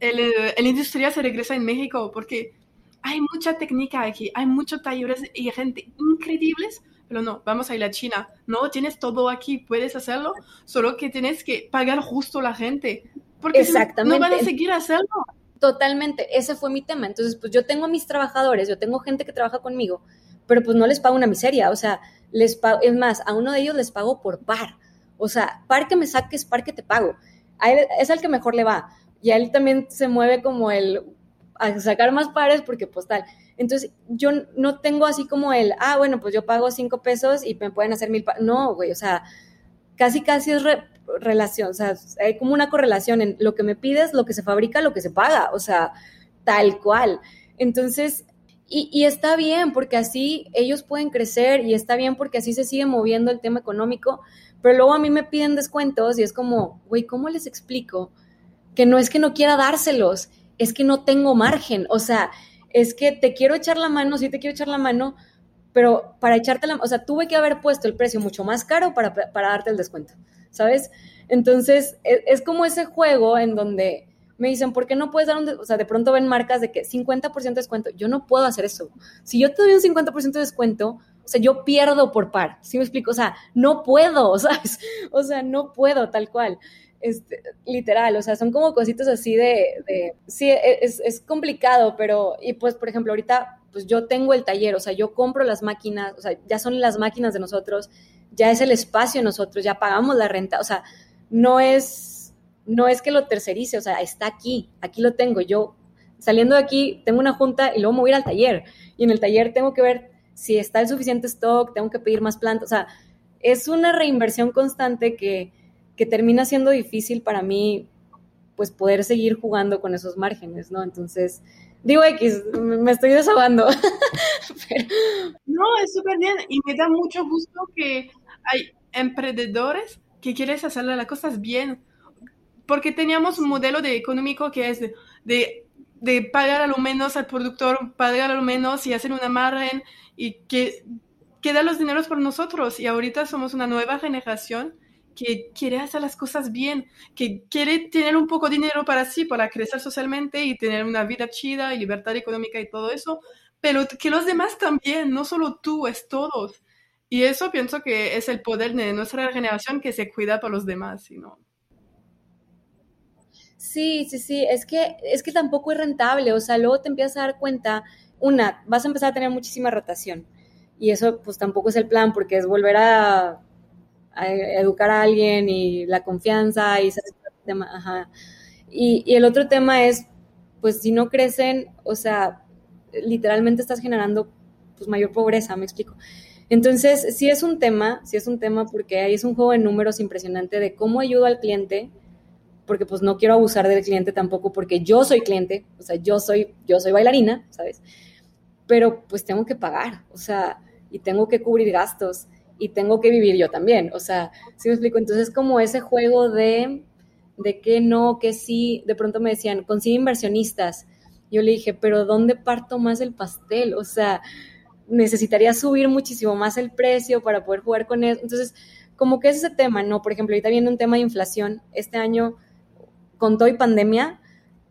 el, el, industria se regresa en México porque hay mucha técnica aquí, hay muchos talleres y gente increíbles, pero no, vamos a ir a China, no, tienes todo aquí, puedes hacerlo, solo que tienes que pagar justo la gente, porque no van a seguir hacerlo. Totalmente, ese fue mi tema. Entonces, pues yo tengo a mis trabajadores, yo tengo gente que trabaja conmigo, pero pues no les pago una miseria, o sea, les pago, es más, a uno de ellos les pago por par. O sea, par que me saques, par que te pago. es el que mejor le va. Y a él también se mueve como el a sacar más pares porque pues tal. Entonces, yo no tengo así como el, ah, bueno, pues yo pago cinco pesos y me pueden hacer mil No, güey, o sea, casi, casi es relación, o sea, hay como una correlación en lo que me pides, lo que se fabrica, lo que se paga, o sea, tal cual. Entonces, y, está bien porque así ellos pueden crecer y está bien porque así se sigue moviendo el tema económico, pero luego a mí me piden descuentos y es como, güey, ¿cómo les explico? Que no es que no quiera dárselos, es que no tengo margen, o sea, es que te quiero echar la mano, sí te quiero echar la mano, pero para echarte la, o sea, tuve que haber puesto el precio mucho más caro para, para darte el descuento. ¿Sabes? Entonces, e, es, como ese juego en donde me dicen, ¿por qué no puedes dar un, o sea, de pronto ven marcas de que 50% de descuento? Yo no puedo hacer eso. Si yo te doy un 50% de descuento, o sea, yo pierdo por par, ¿sí me explico? O sea, no puedo, ¿sabes? O sea, no puedo tal cual. Este, literal, o sea, son como cositas así de, sí, e, es, es, complicado, pero, y pues, por ejemplo, ahorita pues yo tengo el taller, o sea, yo compro las máquinas, o sea, ya son las máquinas de nosotros, ya es el espacio nosotros, ya pagamos la renta, o sea, no es, no es que lo tercerice, o sea, está aquí, aquí lo tengo, yo saliendo de aquí tengo una junta y luego me voy a ir al taller, y en el taller tengo que ver si está el suficiente stock, tengo que pedir más plantas, o sea, es una reinversión constante que, que termina siendo difícil para mí, pues poder seguir jugando con esos márgenes, ¿no? Entonces, digo X, me estoy desahogando. No, es súper bien y me da mucho gusto que hay emprendedores que quieren hacer las cosas bien, porque teníamos un modelo de económico que es de, de, pagar a lo menos al productor, pagar a lo menos y hacer una margen y que, que da los dineros por nosotros. Y ahorita somos una nueva generación que quiere hacer las cosas bien, que quiere tener un poco de dinero para sí, para crecer socialmente y tener una vida chida y libertad económica y todo eso, pero que los demás también, no solo tú, es todos. Y eso pienso que es el poder de nuestra generación que se cuida por los demás, ¿no? Sí, sí, sí, es que, es que tampoco es rentable, o sea, luego te empiezas a dar cuenta, una, vas a empezar a tener muchísima rotación y eso pues tampoco es el plan porque es volver a educar a alguien y la confianza y, y, y el otro tema es, pues si no crecen, o sea, literalmente estás generando pues mayor pobreza, me explico. Entonces, sí es un tema, sí es un tema porque ahí es un juego de números impresionante de cómo ayudo al cliente, porque pues no quiero abusar del cliente tampoco porque yo soy cliente, o sea, yo soy yo soy bailarina, ¿sabes? Pero pues tengo que pagar, o sea, y tengo que cubrir gastos y tengo que vivir yo también. O sea, ¿sí me explico? Entonces, como ese juego de, de que no, que sí, de pronto me decían, consigue inversionistas. Yo le dije, pero ¿dónde parto más el pastel? O sea, necesitaría subir muchísimo más el precio para poder jugar con eso. Entonces, como que es ese tema, ¿no? Por ejemplo, ahorita viendo un tema de inflación, este año, con todo y pandemia,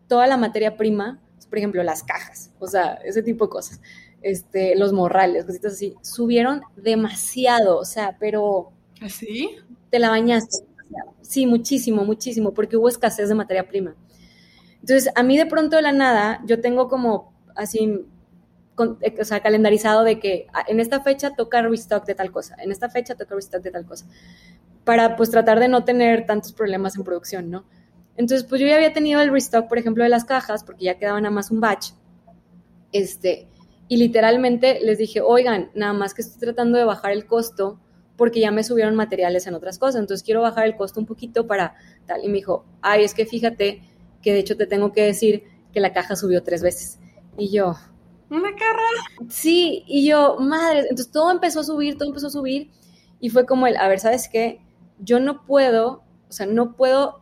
toda la materia prima, por ejemplo, las cajas, o sea, ese tipo de cosas, este, los morrales, cositas así, subieron demasiado, o sea, pero... ¿Así? ¿Ah, te la bañaste. Sí, muchísimo, muchísimo, porque hubo escasez de materia prima. Entonces, a mí de pronto de la nada, yo tengo como así, eh, o sea, calendarizado de que ah, en esta fecha toca restock de tal cosa, en esta fecha toca restock de tal cosa, para pues tratar de no tener tantos problemas en producción, ¿no? Entonces, pues yo ya había tenido el restock, por ejemplo, de las cajas, porque ya quedaba nada más un batch, este, y literalmente les dije, oigan, nada más que estoy tratando de bajar el costo porque ya me subieron materiales en otras cosas, entonces quiero bajar el costo un poquito para tal. Y me dijo, ay, es que fíjate que de hecho te tengo que decir que la caja subió tres veces. Y yo, ¿una carra? Sí, y yo, madre, entonces todo empezó a subir, todo empezó a subir y fue como el, a ver, ¿sabes qué? Yo no puedo, o sea, no puedo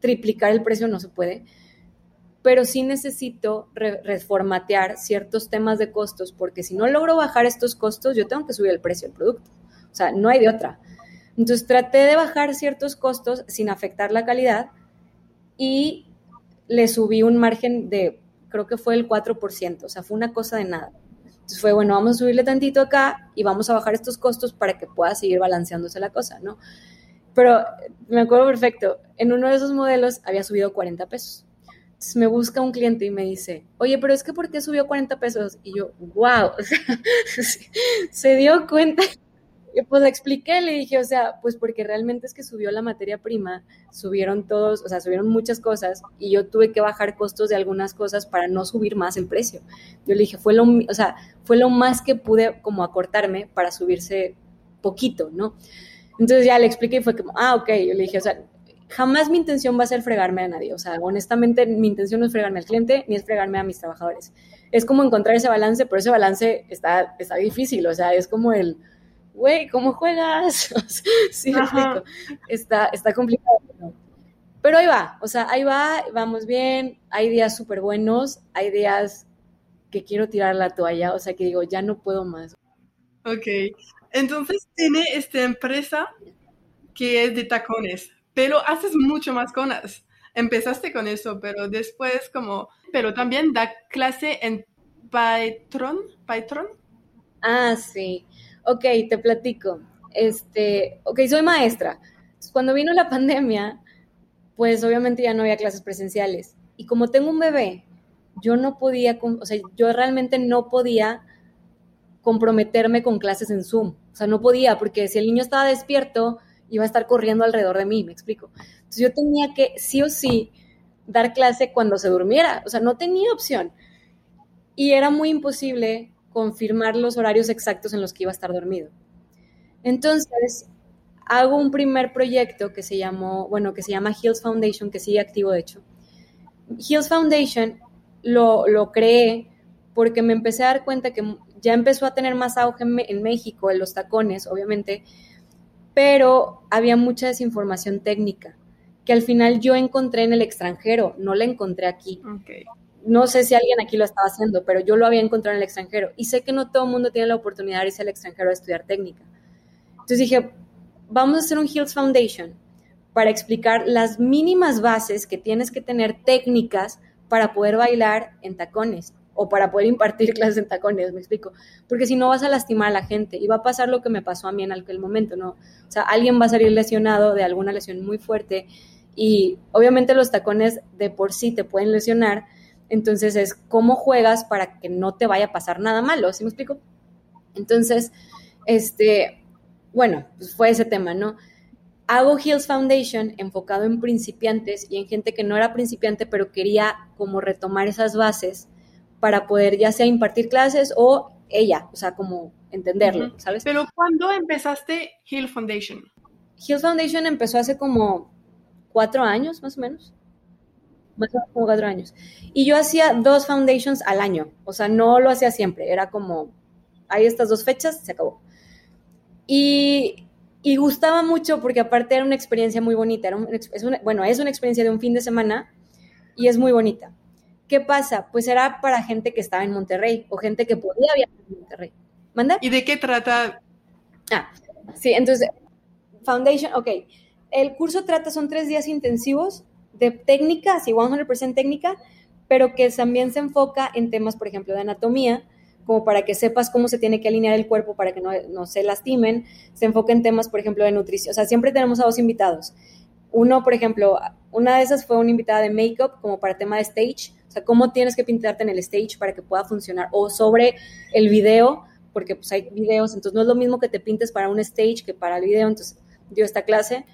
triplicar el precio, no se puede, pero sí necesito reformatear ciertos temas de costos, porque si no logro bajar estos costos, yo tengo que subir el precio del producto. O sea, no hay de otra. Entonces traté de bajar ciertos costos sin afectar la calidad y le subí un margen de, creo que fue el 4%, o sea, fue una cosa de nada. Entonces fue, bueno, vamos a subirle tantito acá y vamos a bajar estos costos para que pueda seguir balanceándose la cosa, ¿no? Pero me acuerdo perfecto, en uno de esos modelos había subido 40 pesos me busca un cliente y me dice, oye, pero es que ¿por qué subió 40 pesos? Y yo, wow, se dio cuenta. Y pues le expliqué, le dije, o sea, pues porque realmente es que subió la materia prima, subieron todos, o sea, subieron muchas cosas y yo tuve que bajar costos de algunas cosas para no subir más el precio. Yo le dije, fue lo, o sea, fue lo más que pude como acortarme para subirse poquito, ¿no? Entonces ya le expliqué y fue como, ah, ok, yo le dije, o sea, jamás mi intención va a ser fregarme a nadie. O sea, honestamente, mi intención no es fregarme al cliente ni es fregarme a mis trabajadores. Es como encontrar ese balance, pero ese balance está, está difícil. O sea, es como el, güey, ¿cómo juegas? sí, me explico. Está, está complicado. Pero ahí va, o sea, ahí va, vamos bien. Hay días súper buenos, hay días que quiero tirar la toalla, o sea, que digo, ya no puedo más. Ok, entonces tiene esta empresa que es de tacones pero haces mucho más cosas. Empezaste con eso, pero después como, pero también da clase en Python, Python. Ah, sí. Ok, te platico. Este, ok, soy maestra. Cuando vino la pandemia, pues obviamente ya no había clases presenciales. Y como tengo un bebé, yo no podía, o sea, yo realmente no podía comprometerme con clases en Zoom. O sea, no podía, porque si el niño estaba despierto, iba a estar corriendo alrededor de mí, me explico. Entonces yo tenía que sí o sí dar clase cuando se durmiera, o sea, no tenía opción. Y era muy imposible confirmar los horarios exactos en los que iba a estar dormido. Entonces, hago un primer proyecto que se llamó, bueno, que se llama Hills Foundation, que sigue activo de hecho. Hills Foundation lo, lo creé porque me empecé a dar cuenta que ya empezó a tener más auge en, México, en los tacones, obviamente, pero había mucha desinformación técnica que al final yo encontré en el extranjero, no la encontré aquí. No sé si alguien aquí lo estaba haciendo, pero yo lo había encontrado en el extranjero. Y sé que no todo el mundo tiene la oportunidad de irse al extranjero a estudiar técnica. Entonces dije, vamos a hacer un Hills Foundation para explicar las mínimas bases que tienes que tener técnicas para poder bailar en tacones o para poder impartir clases en tacones, me explico. Porque si no vas a lastimar a la gente y va a pasar lo que me pasó a mí en aquel momento, ¿no? O sea, alguien va a salir lesionado de alguna lesión muy fuerte y obviamente los tacones de por sí te pueden lesionar, entonces es cómo juegas para que no te vaya a pasar nada malo, ¿sí me explico? Entonces, este, bueno, pues fue ese tema, ¿no? Hago Hills Foundation enfocado en principiantes y en gente que no era principiante, pero quería como retomar esas bases para poder ya sea impartir clases o ella, o sea, como entenderlo, ¿sabes? Pero ¿cuándo empezaste Hills Foundation? Hills Foundation empezó hace como cuatro años, más o menos. Más o menos como cuatro años. Y yo hacía dos foundations al año. O sea, no lo hacía siempre. Era como, hay estas dos fechas, se acabó. Y, y gustaba mucho porque aparte era una experiencia muy bonita. Era es bueno, es una experiencia de un fin de semana y es muy bonita. ¿Qué pasa? Pues era para gente que estaba en Monterrey o gente que podía viajar en Monterrey. ¿Manda? ¿Y de qué trata? Ah, sí, entonces, Foundation, ok el curso trata, son tres días intensivos de técnica, así 100% técnica, pero que también se enfoca en temas, por ejemplo, de anatomía, como para que sepas cómo se tiene que alinear el cuerpo para que no, se lastimen. Se enfoca en temas, por ejemplo, de nutrición. O sea, siempre tenemos a dos invitados. Uno, por ejemplo, una de esas fue una invitada de make-up, como para tema de stage. O sea, cómo tienes que pintarte en el stage para que pueda funcionar. O sobre el video, porque pues hay videos, entonces no es lo mismo que te pintes para un stage que para el video. Entonces, dio esta clase.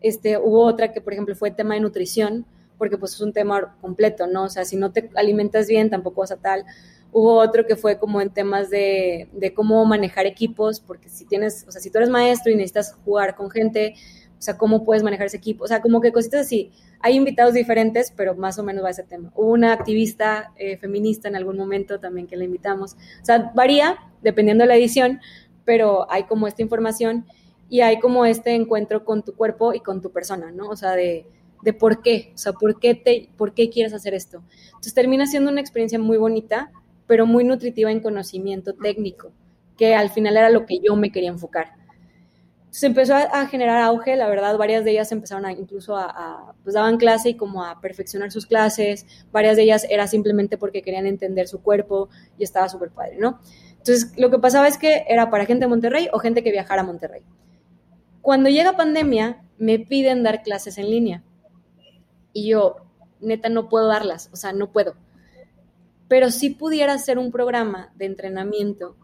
Este, hubo otra que, por ejemplo, fue tema de nutrición, porque pues es un tema completo, ¿no? O sea, si no te alimentas bien, tampoco vas a tal. Hubo otro que fue como en temas de, cómo manejar equipos, porque si tienes, o sea, si tú eres maestro y necesitas jugar con gente, o sea, cómo puedes manejar ese equipo, o sea, como que cositas así. Hay invitados diferentes, pero más o menos va ese tema. Hubo una activista eh, feminista en algún momento también que la invitamos. O sea, varía dependiendo de la edición, pero hay como esta información y hay como este encuentro con tu cuerpo y con tu persona, ¿no? O sea, de, de por qué, o sea, por qué, te, por qué quieres hacer esto. Entonces termina siendo una experiencia muy bonita, pero muy nutritiva en conocimiento técnico, que al final era lo que yo me quería enfocar. Se empezó a, generar auge, la verdad, varias de ellas empezaron a, incluso a, a, pues daban clase y como a perfeccionar sus clases, varias de ellas era simplemente porque querían entender su cuerpo y estaba súper padre, ¿no? Entonces, lo que pasaba es que era para gente de Monterrey o gente que viajara a Monterrey. Cuando llega pandemia, me piden dar clases en línea. Y yo, neta, no puedo darlas, o sea, no puedo. Pero sí pudiera hacer un programa de entrenamiento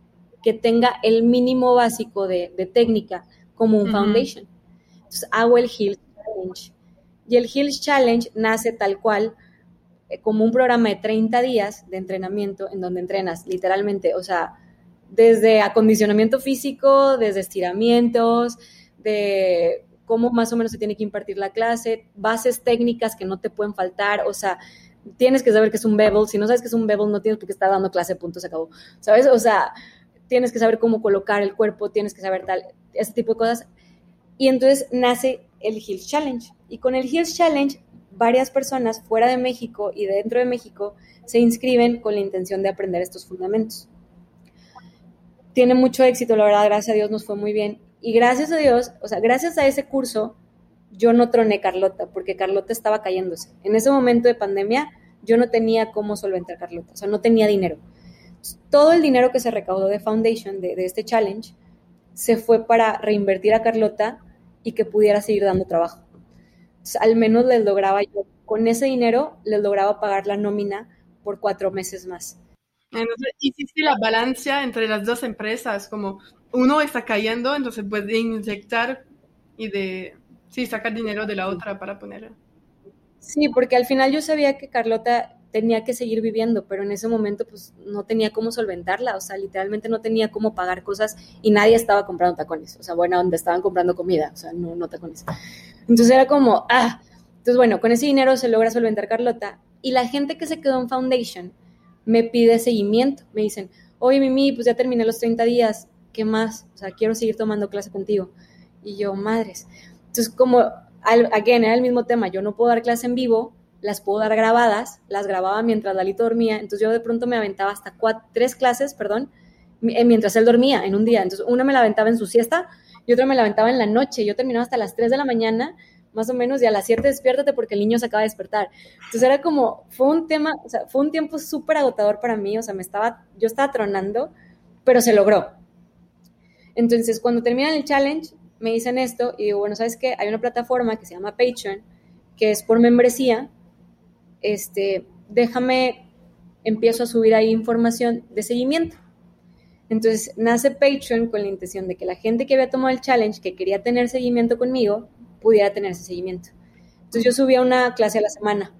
que tenga el mínimo básico de, técnica, como un foundation. Entonces hago el Hills Challenge. Y el Hills Challenge nace tal cual eh, como un programa de 30 días de entrenamiento en donde entrenas literalmente, o sea, desde acondicionamiento físico, desde estiramientos, de cómo más o menos se tiene que impartir la clase, bases técnicas que no te pueden faltar, o sea, tienes que saber que es un bevel, si no sabes que es un bevel, no tienes por qué estar dando clase, punto, se acabó, ¿sabes? O sea, tienes que saber cómo colocar el cuerpo, tienes que saber tal, ese tipo de cosas. Y entonces nace el Hills Challenge. Y con el Hills Challenge, varias personas fuera de México y dentro de México se inscriben con la intención de aprender estos fundamentos. Tiene mucho éxito, la verdad, gracias a Dios nos fue muy bien. Y gracias a Dios, o sea, gracias a ese curso, yo no troné Carlota, porque Carlota estaba cayéndose. En ese momento de pandemia, yo no tenía cómo solventar Carlota, o sea, no tenía dinero. Todo el dinero que se recaudó de Foundation, de, este challenge, se fue para reinvertir a Carlota y que pudiera seguir dando trabajo. al menos les lograba yo, con ese dinero, les lograba pagar la nómina por cuatro meses más. Entonces, hiciste la balanza entre las dos empresas, como uno está cayendo, entonces puede inyectar y de, sí, sacar dinero de la otra para poner. Sí, porque al final yo sabía que Carlota tenía que seguir viviendo, pero en ese momento pues no tenía cómo solventarla, o sea, literalmente no tenía cómo pagar cosas y nadie estaba comprando tacones, o sea, bueno, donde estaban comprando comida, o sea, no, no tacones. Entonces era como, ah, entonces bueno, con ese dinero se logra solventar Carlota y la gente que se quedó en Foundation me pide seguimiento, me dicen, oye Mimi, pues ya terminé los 30 días, ¿qué más? O sea, quiero seguir tomando clase contigo. Y yo, madres. Entonces, como, again, era el mismo tema, yo no puedo dar clase en vivo, las puedo dar grabadas, las grababa mientras Dalito dormía, entonces yo de pronto me aventaba hasta tres clases, perdón, eh, mientras él dormía en un día. Entonces, una me la aventaba en su siesta y otra me la aventaba en la noche. Yo terminaba hasta las 3 de la mañana, más o menos, y a las 7 despiértate porque el niño se acaba de despertar. Entonces era como, fue un tema, fue un tiempo súper agotador para mí, o sea, me estaba, yo estaba tronando, pero se logró. Entonces, cuando terminan el challenge, me dicen esto y digo, bueno, ¿sabes qué? Hay una plataforma que se llama Patreon, que es por membresía. Este, déjame, empiezo a subir ahí información de seguimiento. Entonces, nace Patreon con la intención de que la gente que había tomado el challenge, que quería tener seguimiento conmigo, pudiera tener ese seguimiento. Entonces, yo subía una clase a la semana.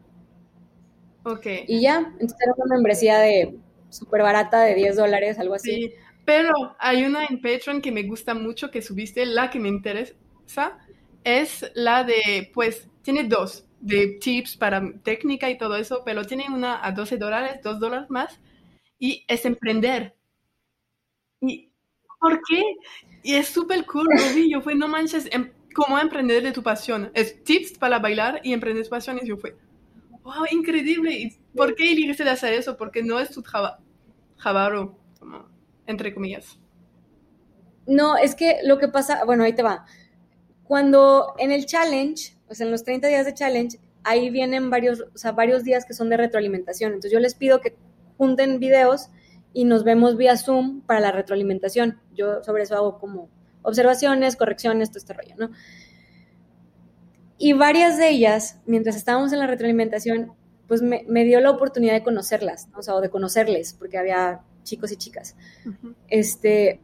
Ok. Y ya, entonces era una membresía de súper barata, de 10 dólares, algo así. Sí. Pero hay una en Patreon que me gusta mucho que subiste, la que me interesa, es la de, pues, tiene dos, de tips para técnica y todo eso, pero tiene una a 12 dólares, 2 dólares más, y es emprender. ¿Y por qué? Y es súper cool, lo yo fue, no manches, em, cómo emprender de tu pasión. Es tips para bailar y emprender tu pasión, y yo fue, wow, increíble. ¿Y por qué elegiste de hacer eso? Porque no es tu trabajo, como entre comillas. No, es que lo que pasa, bueno, ahí te va. Cuando en el challenge, o sea, en los 30 días de challenge, ahí vienen varios, varios días que son de retroalimentación. Entonces yo les pido que junten videos y nos vemos vía Zoom para la retroalimentación. Yo sobre eso hago como observaciones, correcciones, todo este rollo, ¿no? Y varias de ellas, mientras estábamos en la retroalimentación, pues me, me dio la oportunidad de conocerlas, ¿no? o sea, o de conocerles, porque había chicos y chicas. Este,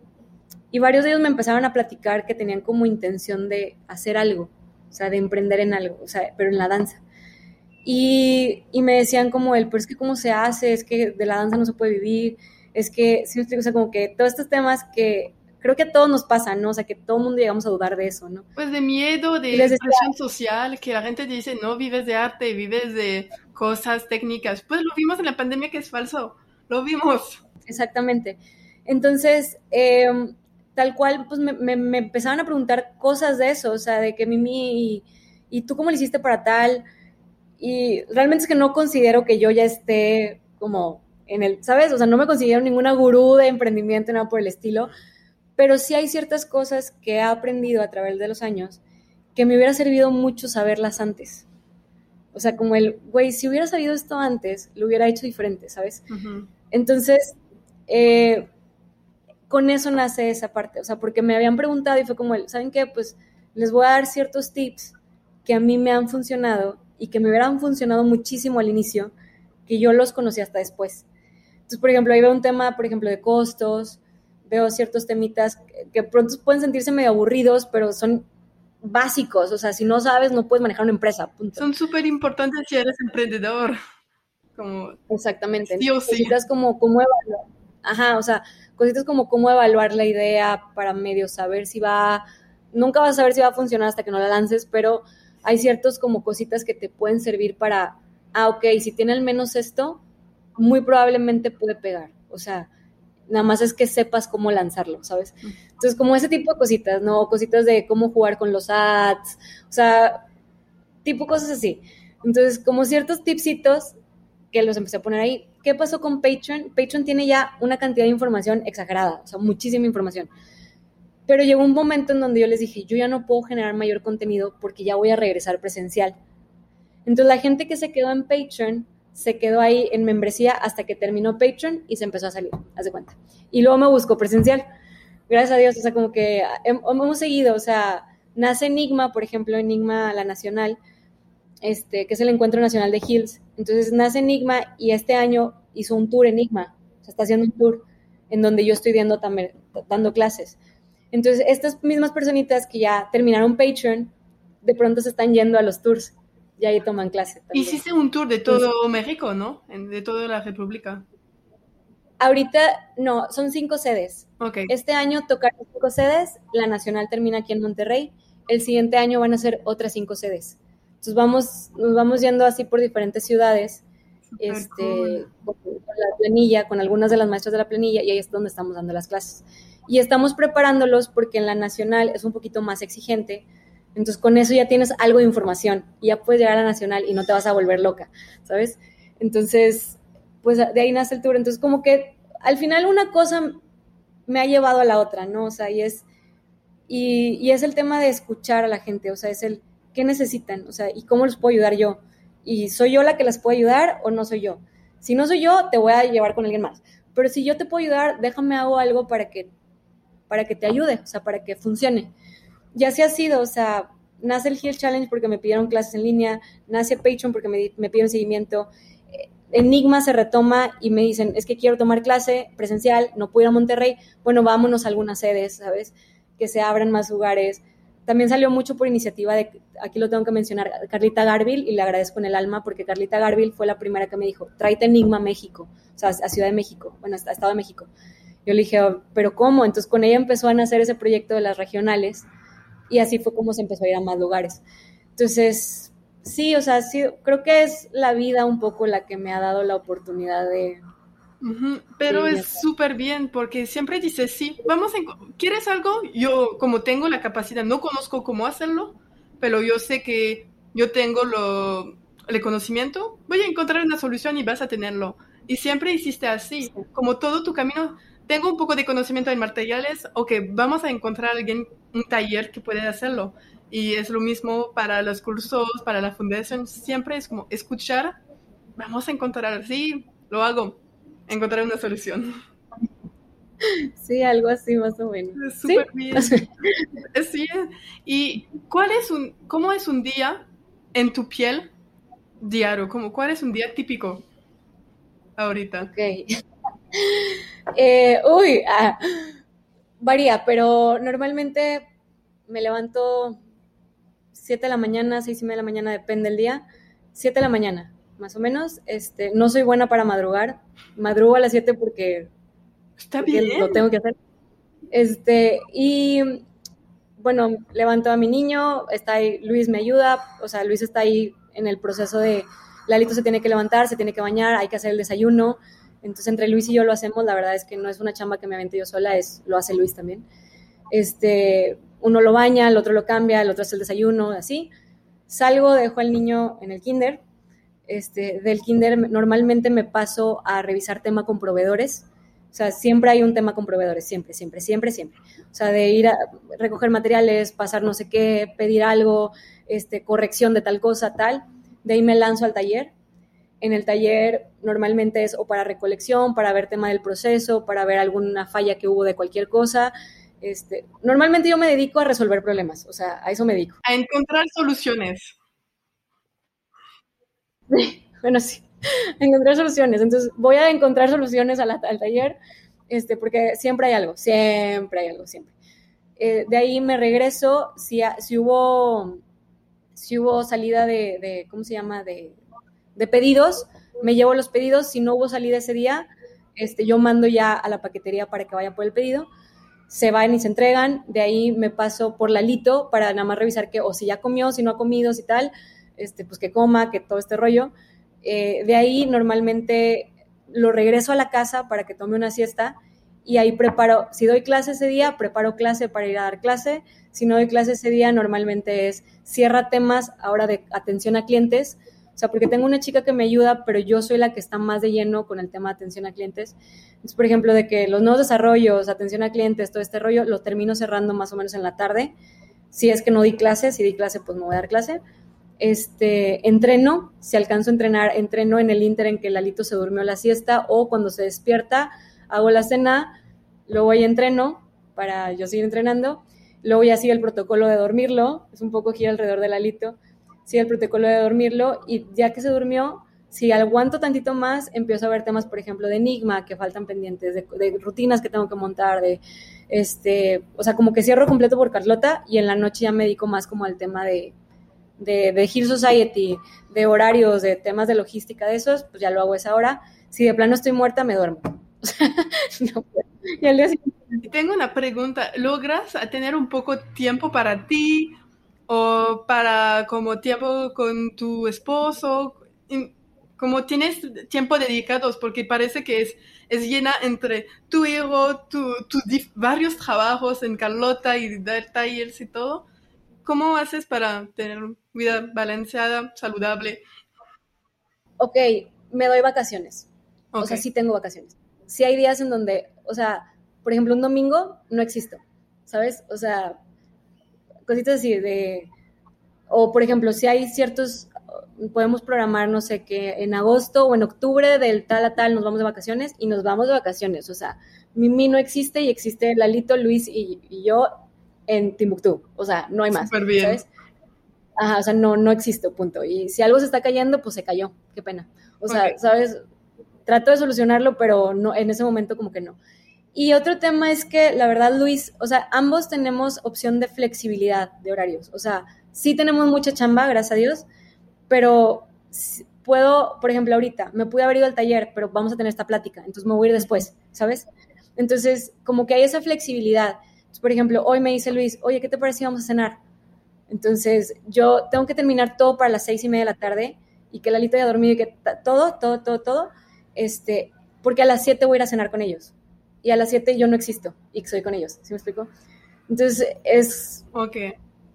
y varios de ellos me empezaron a platicar que tenían como intención de hacer algo, o sea, de emprender en algo, o sea, pero en la danza. Y, y me decían como el, pero es que cómo se hace, es que de la danza no se puede vivir, es que, si me explico, o sea, como que todos estos temas que creo que a todos nos pasan, ¿no? O sea, que todo el mundo llegamos a dudar de eso, ¿no? Pues de miedo, de presión social, que la gente dice, no, vives de arte, vives de cosas técnicas. Pues lo vimos en la pandemia que es falso, lo vimos exactamente. Entonces, em, tal cual, pues me, me, empezaban a preguntar cosas de eso, o sea, de que Mimi, y, tú cómo le hiciste para tal? Y realmente es que no considero que yo ya esté como en el, ¿sabes? O sea, no me considero ninguna gurú de emprendimiento, nada por el estilo, pero sí hay ciertas cosas que he aprendido a través de los años que me hubiera servido mucho saberlas antes. O sea, como el, güey, si hubiera sabido esto antes, lo hubiera hecho diferente, ¿sabes? Entonces, eh, con eso nace esa parte, o sea, porque me habían preguntado y fue como, ¿saben qué? Pues les voy a dar ciertos tips que a mí me han funcionado y que me hubieran funcionado muchísimo al inicio, que yo los conocí hasta después. Entonces, por ejemplo, ahí veo un tema, por ejemplo, de costos, veo ciertos temitas que, pronto pueden sentirse medio aburridos, pero son básicos, o sea, si no sabes, no puedes manejar una empresa. Son súper importantes si eres emprendedor. Como, Exactamente. Sí o sí. como, como evaluar Ajá, o sea, cositas como cómo evaluar la idea para medio saber si va, nunca vas a saber si va a funcionar hasta que no la lances, pero hay ciertos como cositas que te pueden servir para, ah, ok, si tiene al menos esto, muy probablemente puede pegar. O sea, nada más es que sepas cómo lanzarlo, ¿sabes? Entonces, como ese tipo de cositas, ¿no? Cositas de cómo jugar con los ads, o sea, tipo cosas así. Entonces, como ciertos tipsitos que los empecé a poner ahí. ¿Qué pasó con Patreon? Patreon tiene ya una cantidad de información exagerada, o sea, muchísima información. Pero llegó un momento en donde yo les dije, yo ya no puedo generar mayor contenido porque ya voy a regresar presencial. Entonces la gente que se quedó en Patreon se quedó ahí en membresía hasta que terminó Patreon y se empezó a salir, haz de cuenta. Y luego me buscó presencial. Gracias a Dios, o sea, como que hemos seguido, o sea, nace Enigma, por ejemplo, Enigma La Nacional, este, que es el Encuentro Nacional de Hills. Entonces nace Enigma y este año hizo un tour Enigma, o sea, está haciendo un tour en donde yo estoy dando, también, dando clases. Entonces, estas mismas personitas que ya terminaron Patreon, de pronto se están yendo a los tours y ahí toman clase. Hiciste un tour de todo México, ¿no? De toda la República. Ahorita, no, son cinco sedes. Okay. Este año tocaron cinco sedes, la nacional termina aquí en Monterrey, el siguiente año van a ser otras cinco sedes. Entonces vamos, nos vamos yendo así por diferentes ciudades, este, con, la planilla, con algunas de las maestras de la planilla, y ahí es donde estamos dando las clases. Y estamos preparándolos porque en la nacional es un poquito más exigente, entonces con eso ya tienes algo de información y ya puedes llegar a la nacional y no te vas a volver loca, ¿sabes? Entonces, pues de ahí nace el tour. Entonces como que al final una cosa me ha llevado a la otra, ¿no? O sea, y es, y, y es el tema de escuchar a la gente, o sea, es el qué necesitan, o sea, y cómo les puedo ayudar yo. Y soy yo la que las puedo ayudar o no soy yo. Si no soy yo, te voy a llevar con alguien más. Pero si yo te puedo ayudar, déjame hago algo para que, para que te ayude, o sea, para que funcione. Y así ha sido, o sea, nace el Heal Challenge porque me pidieron clases en línea, nace Patreon porque me, me pidieron seguimiento, Enigma se retoma y me dicen, es que quiero tomar clase presencial, no puedo ir a Monterrey, bueno, vámonos a algunas sedes, ¿sabes? Que se abran más lugares. También salió mucho por iniciativa de, aquí lo tengo que mencionar, Carlita Garville, y le agradezco en el alma, porque Carlita Garville fue la primera que me dijo, tráete Enigma a México, o sea, a Ciudad de México, bueno, a Estado de México. Yo le dije, oh, pero ¿cómo? Entonces con ella empezó a nacer ese proyecto de las regionales, y así fue como se empezó a ir a más lugares. Entonces, sí, o sea, sí, creo que es la vida un poco la que me ha dado la oportunidad de... Pero es súper bien porque siempre dices, sí, vamos, a ¿quieres algo? Yo como tengo la capacidad, no conozco cómo hacerlo, pero yo sé que yo tengo lo, el conocimiento, voy a encontrar una solución y vas a tenerlo. Y siempre hiciste así, como todo tu camino, tengo un poco de conocimiento en materiales, ok, vamos a encontrar alguien, un taller que puede hacerlo. Y es lo mismo para los cursos, para la fundación, siempre es como escuchar, vamos a encontrar, sí, lo hago, encontrar una solución. Sí, algo así más o menos. Es súper bien. Sí. ¿Y cuál es un, cómo es un día en tu piel diario? Como, ¿Cuál es un día típico ahorita? Ok. Eh, uy, ah, varía, pero normalmente me levanto 7 de la mañana, 6 y media de la mañana, depende del día, 7 de la mañana, más o menos. Este, no soy buena para madrugar, madrugo a las 7 porque, Está bien. lo tengo que hacer. Este, y bueno, levanto a mi niño, está ahí, Luis me ayuda, o sea, Luis está ahí en el proceso de, Lalito se tiene que levantar, se tiene que bañar, hay que hacer el desayuno. Entonces, entre Luis y yo lo hacemos, la verdad es que no es una chamba que me avente yo sola, es, lo hace Luis también. Este, uno lo baña, el otro lo cambia, el otro hace el desayuno, así. Salgo, dejo al niño en el kinder. Este, del kinder normalmente me paso a revisar tema con proveedores. O sea, siempre hay un tema con proveedores, siempre, siempre, siempre, siempre. O sea, de ir a recoger materiales, pasar no sé qué, pedir algo, este, corrección de tal cosa, tal. De ahí me lanzo al taller. En el taller normalmente es o para recolección, para ver tema del proceso, para ver alguna falla que hubo de cualquier cosa este, normalmente yo me dedico a resolver problemas, o sea, a eso me dedico. A encontrar soluciones. bueno, sí, encontrar soluciones. Entonces, voy a encontrar soluciones al taller, este, porque siempre hay algo, siempre hay algo, siempre. Eh, de ahí me regreso, si, si, hubo, si hubo salida de, de ¿cómo se llama?, de, de, pedidos, me llevo los pedidos, si no hubo salida ese día, este, yo mando ya a la paquetería para que vaya por el pedido se van y se entregan, de ahí me paso por Lalito para nada más revisar que o si ya comió, si no ha comido, si tal, este, pues que coma, que todo este rollo. Eh, de ahí normalmente lo regreso a la casa para que tome una siesta y ahí preparo, si doy clase ese día, preparo clase para ir a dar clase, si no doy clase ese día, normalmente es cierra temas ahora de atención a clientes, o sea, porque tengo una chica que me ayuda, pero yo soy la que está más de lleno con el tema de atención a clientes. Entonces, por ejemplo, de que los nuevos desarrollos, atención a clientes, todo este rollo, lo termino cerrando más o menos en la tarde. Si es que no di clase, si di clase, pues no voy a dar clase. Este, entreno, si alcanzo a entrenar, entreno en el inter en que Lalito se durmió la siesta o cuando se despierta, hago la cena, luego ya entreno para yo seguir entrenando, luego ya sigue el protocolo de dormirlo, es un poco gira alrededor de Lalito, sigue el protocolo de dormirlo y ya que se durmió, si aguanto tantito más, empiezo a ver temas, por ejemplo, de enigma que faltan pendientes, de, rutinas que tengo que montar, de, este, o sea, como que cierro completo por Carlota y en la noche ya me dedico más como al tema de, de, de Hill Society, de horarios, de temas de logística de esos, pues ya lo hago esa hora. Si de plano estoy muerta, me duermo. Tengo una pregunta. ¿Logras tener un poco tiempo para ti o para como tiempo con tu esposo? como tienes tiempo dedicados, porque parece que es, es llena entre tu hijo, tus varios trabajos en Carlota y dar talleres y todo. ¿Cómo haces para tener vida balanceada, saludable? Ok, me doy vacaciones. O sea, sí tengo vacaciones. Sí hay días en donde, o sea, por ejemplo, un domingo no existo, ¿sabes? O sea, cositas así de... O, por ejemplo, si hay ciertos podemos programar, no sé, que en agosto o en octubre del tal a tal nos vamos de vacaciones y nos vamos de vacaciones. O sea, Mimi no existe y existe Lalito, Luis y, yo en Timbuktu. O sea, no hay más. bien. ¿sabes? Ajá, o sea, no, no existo, punto. Y si algo se está cayendo, pues se cayó. Qué pena. O sea, ¿sabes? Trato de solucionarlo, pero no, en ese momento como que no. Y otro tema es que, la verdad, Luis, o sea, ambos tenemos opción de flexibilidad de horarios. O sea, sí tenemos mucha chamba, gracias a Dios, pero puedo, por ejemplo, ahorita, me pude haber ido al taller, pero vamos a tener esta plática, entonces me voy a ir después, ¿sabes? Entonces, como que hay esa flexibilidad. Por ejemplo, hoy me dice Luis, oye, ¿qué te parece si vamos a cenar? Entonces, yo tengo que terminar todo para las seis y media de la tarde y que Lalito haya dormido y que todo, todo, todo, todo, este, porque a las siete voy a ir a cenar con ellos. Y a las siete yo no existo y soy con ellos, ¿sí me explico? Entonces, es... Ok.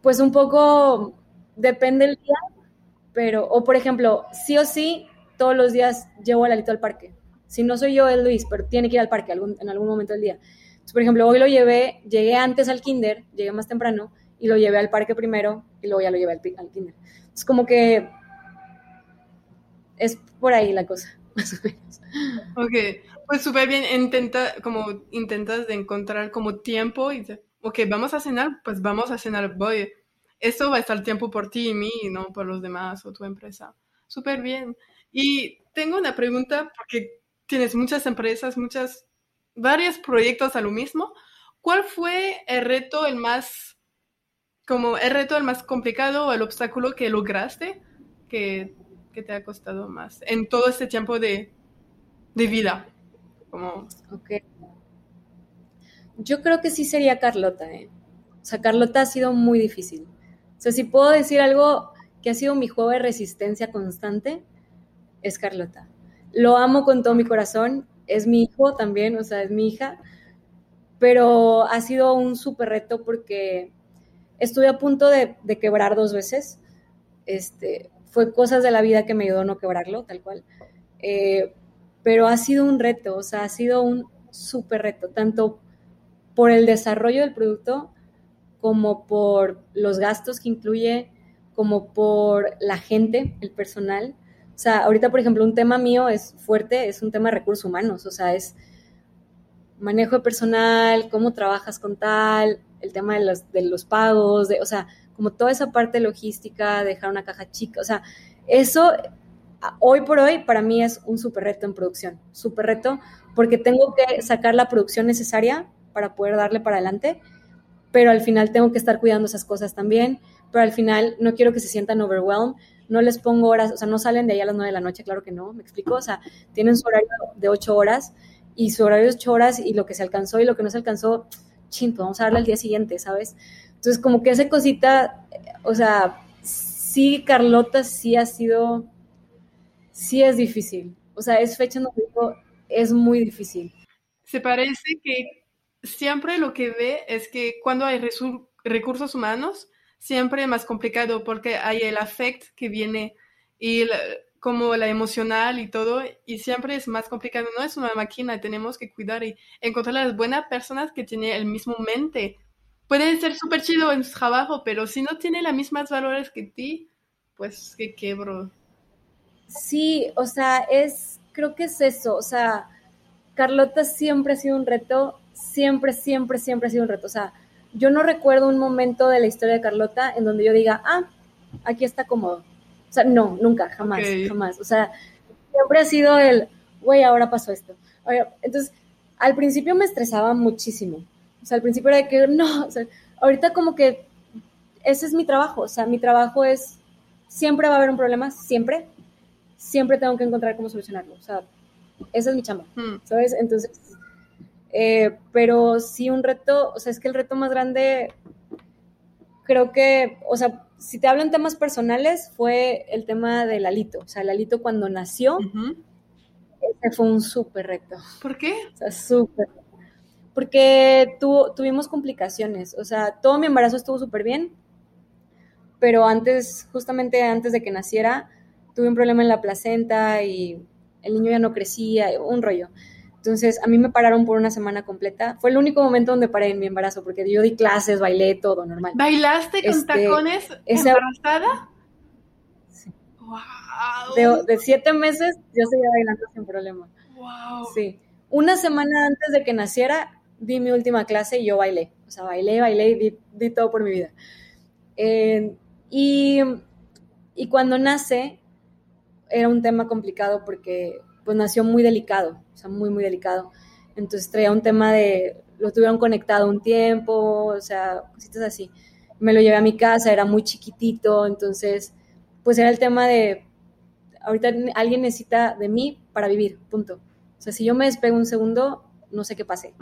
Pues un poco, depende el día, pero, o por ejemplo, sí o sí, todos los días llevo a Lalito al parque. Si no soy yo, es Luis, pero tiene que ir al parque en algún momento del día. Entonces, por ejemplo, hoy lo llevé, llegué antes al kinder, llegué más temprano, y lo llevé al parque primero, y luego ya lo llevé al, al kinder. Es como que es por ahí la cosa, más o menos. Ok, pues súper bien, intenta, como intentas de encontrar como tiempo y, ok, vamos a cenar, pues vamos a cenar, voy esto va a estar tiempo por ti y mí, no por los demás o tu empresa. Súper bien. Y tengo una pregunta porque tienes muchas empresas, muchas, varios proyectos a lo mismo. ¿Cuál fue el reto el más, como el reto el más complicado o el obstáculo que lograste que, que te ha costado más en todo este tiempo de, de vida? Como... Ok. Yo creo que sí sería Carlota, ¿eh? O sea, Carlota ha sido muy difícil. O sea, si puedo decir algo que ha sido mi juego de resistencia constante, es Carlota. Lo amo con todo mi corazón, es mi hijo también, o sea, es mi hija, pero ha sido un súper reto porque estuve a punto de, quebrar dos veces. Este, fue cosas de la vida que me ayudó a no quebrarlo, tal cual. Eh, pero ha sido un reto, o sea, ha sido un súper reto, tanto por el desarrollo del producto como por los gastos que incluye, como por la gente, el personal. O sea, ahorita, por ejemplo, un tema mío es fuerte, es un tema de recursos humanos, o sea, es manejo de personal, cómo trabajas con tal, el tema de los, de los pagos, de, o sea, como toda esa parte logística, dejar una caja chica, o sea, eso hoy por hoy para mí es un súper reto en producción, súper reto, porque tengo que sacar la producción necesaria para poder darle para adelante pero al final tengo que estar cuidando esas cosas también, pero al final no quiero que se sientan overwhelmed, no les pongo horas, o sea, no salen de ahí a las 9 de la noche, claro que no, me explico, o sea, tienen su horario de 8 horas y su horario de 8 horas y lo que se alcanzó y lo que no se alcanzó, chinto, pues vamos a darle al día siguiente, ¿sabes? Entonces, como que esa cosita, o sea, sí, Carlota sí ha sido, sí es difícil, o sea, es fecha donde digo, es muy difícil. Se parece que siempre lo que ve es que cuando hay recursos humanos, siempre más complicado porque hay el afect que viene y como la emocional y todo, y siempre es más complicado. No es una máquina, tenemos que cuidar y encontrar las buenas personas que tienen el mismo mente. Puede ser súper chido en su trabajo, pero si no tiene las mismas valores que ti, pues que quebro. Sí, o sea, es, creo que es eso, o sea, Carlota siempre ha sido un reto siempre, siempre, siempre ha sido un reto. O sea, yo no recuerdo un momento de la historia de Carlota en donde yo diga, ah, aquí está cómodo. O sea, no, nunca, jamás, jamás. O sea, siempre ha sido el, güey, ahora pasó esto. Entonces, al principio me estresaba muchísimo. O sea, al principio era de que, no, o sea, ahorita como que ese es mi trabajo. O sea, mi trabajo es, siempre va a haber un problema, siempre. Siempre tengo que encontrar cómo solucionarlo. O sea, esa es mi chamba, hmm. ¿sabes? Entonces, eh, pero sí un reto, o sea, es que el reto más grande, creo que, o sea, si te hablo en temas personales, fue el tema del alito. O sea, el alito cuando nació, ese fue un súper reto. ¿Por qué? O sea, súper. Porque tuvimos complicaciones. O sea, todo mi embarazo estuvo súper bien, pero antes, justamente antes de que naciera, tuve un problema en la placenta y el niño ya no crecía, un rollo. Entonces, a mí me pararon por una semana completa. Fue el único momento donde paré en mi embarazo, porque yo di clases, bailé, todo normal. ¿Bailaste con este, tacones embarazada? Sí. Wow. De, siete meses, yo seguía bailando sin problema. Wow. Sí. Una semana antes de que naciera, di mi última clase y yo bailé. O sea, bailé, bailé y di, todo por mi vida. Eh, y, y cuando nace, era un tema complicado porque pues nació muy delicado, o sea, muy, muy delicado. Entonces traía un tema de, lo tuvieron conectado un tiempo, o sea, cositas así. Me lo llevé a mi casa, era muy chiquitito, entonces, pues era el tema de, ahorita alguien necesita de mí para vivir, punto. O sea, si yo me despego un segundo, no sé qué pase.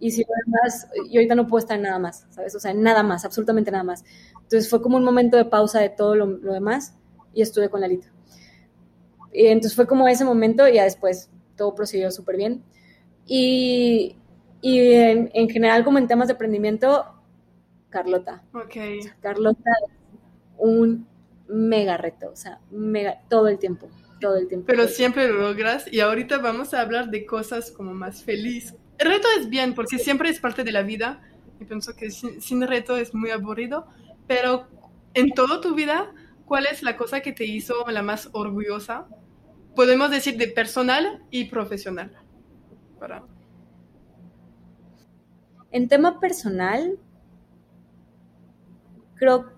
Y si además, yo ahorita no puedo estar en nada más, ¿sabes? O sea, nada más, absolutamente nada más. Entonces fue como un momento de pausa de todo lo, lo demás y estuve con Lalito. Y entonces fue como ese momento y ya después todo procedió súper bien. Y, y en, en, general, como en temas de emprendimiento, Carlota. Ok. Carlota un mega reto, o sea, mega, todo el tiempo, todo el tiempo. Pero siempre lo logras y ahorita vamos a hablar de cosas como más feliz. El reto es bien porque siempre es parte de la vida y pienso que sin, sin reto es muy aburrido, pero en toda tu vida, ¿cuál es la cosa que te hizo la más orgullosa podemos decir de personal y profesional. Para... En tema personal, creo,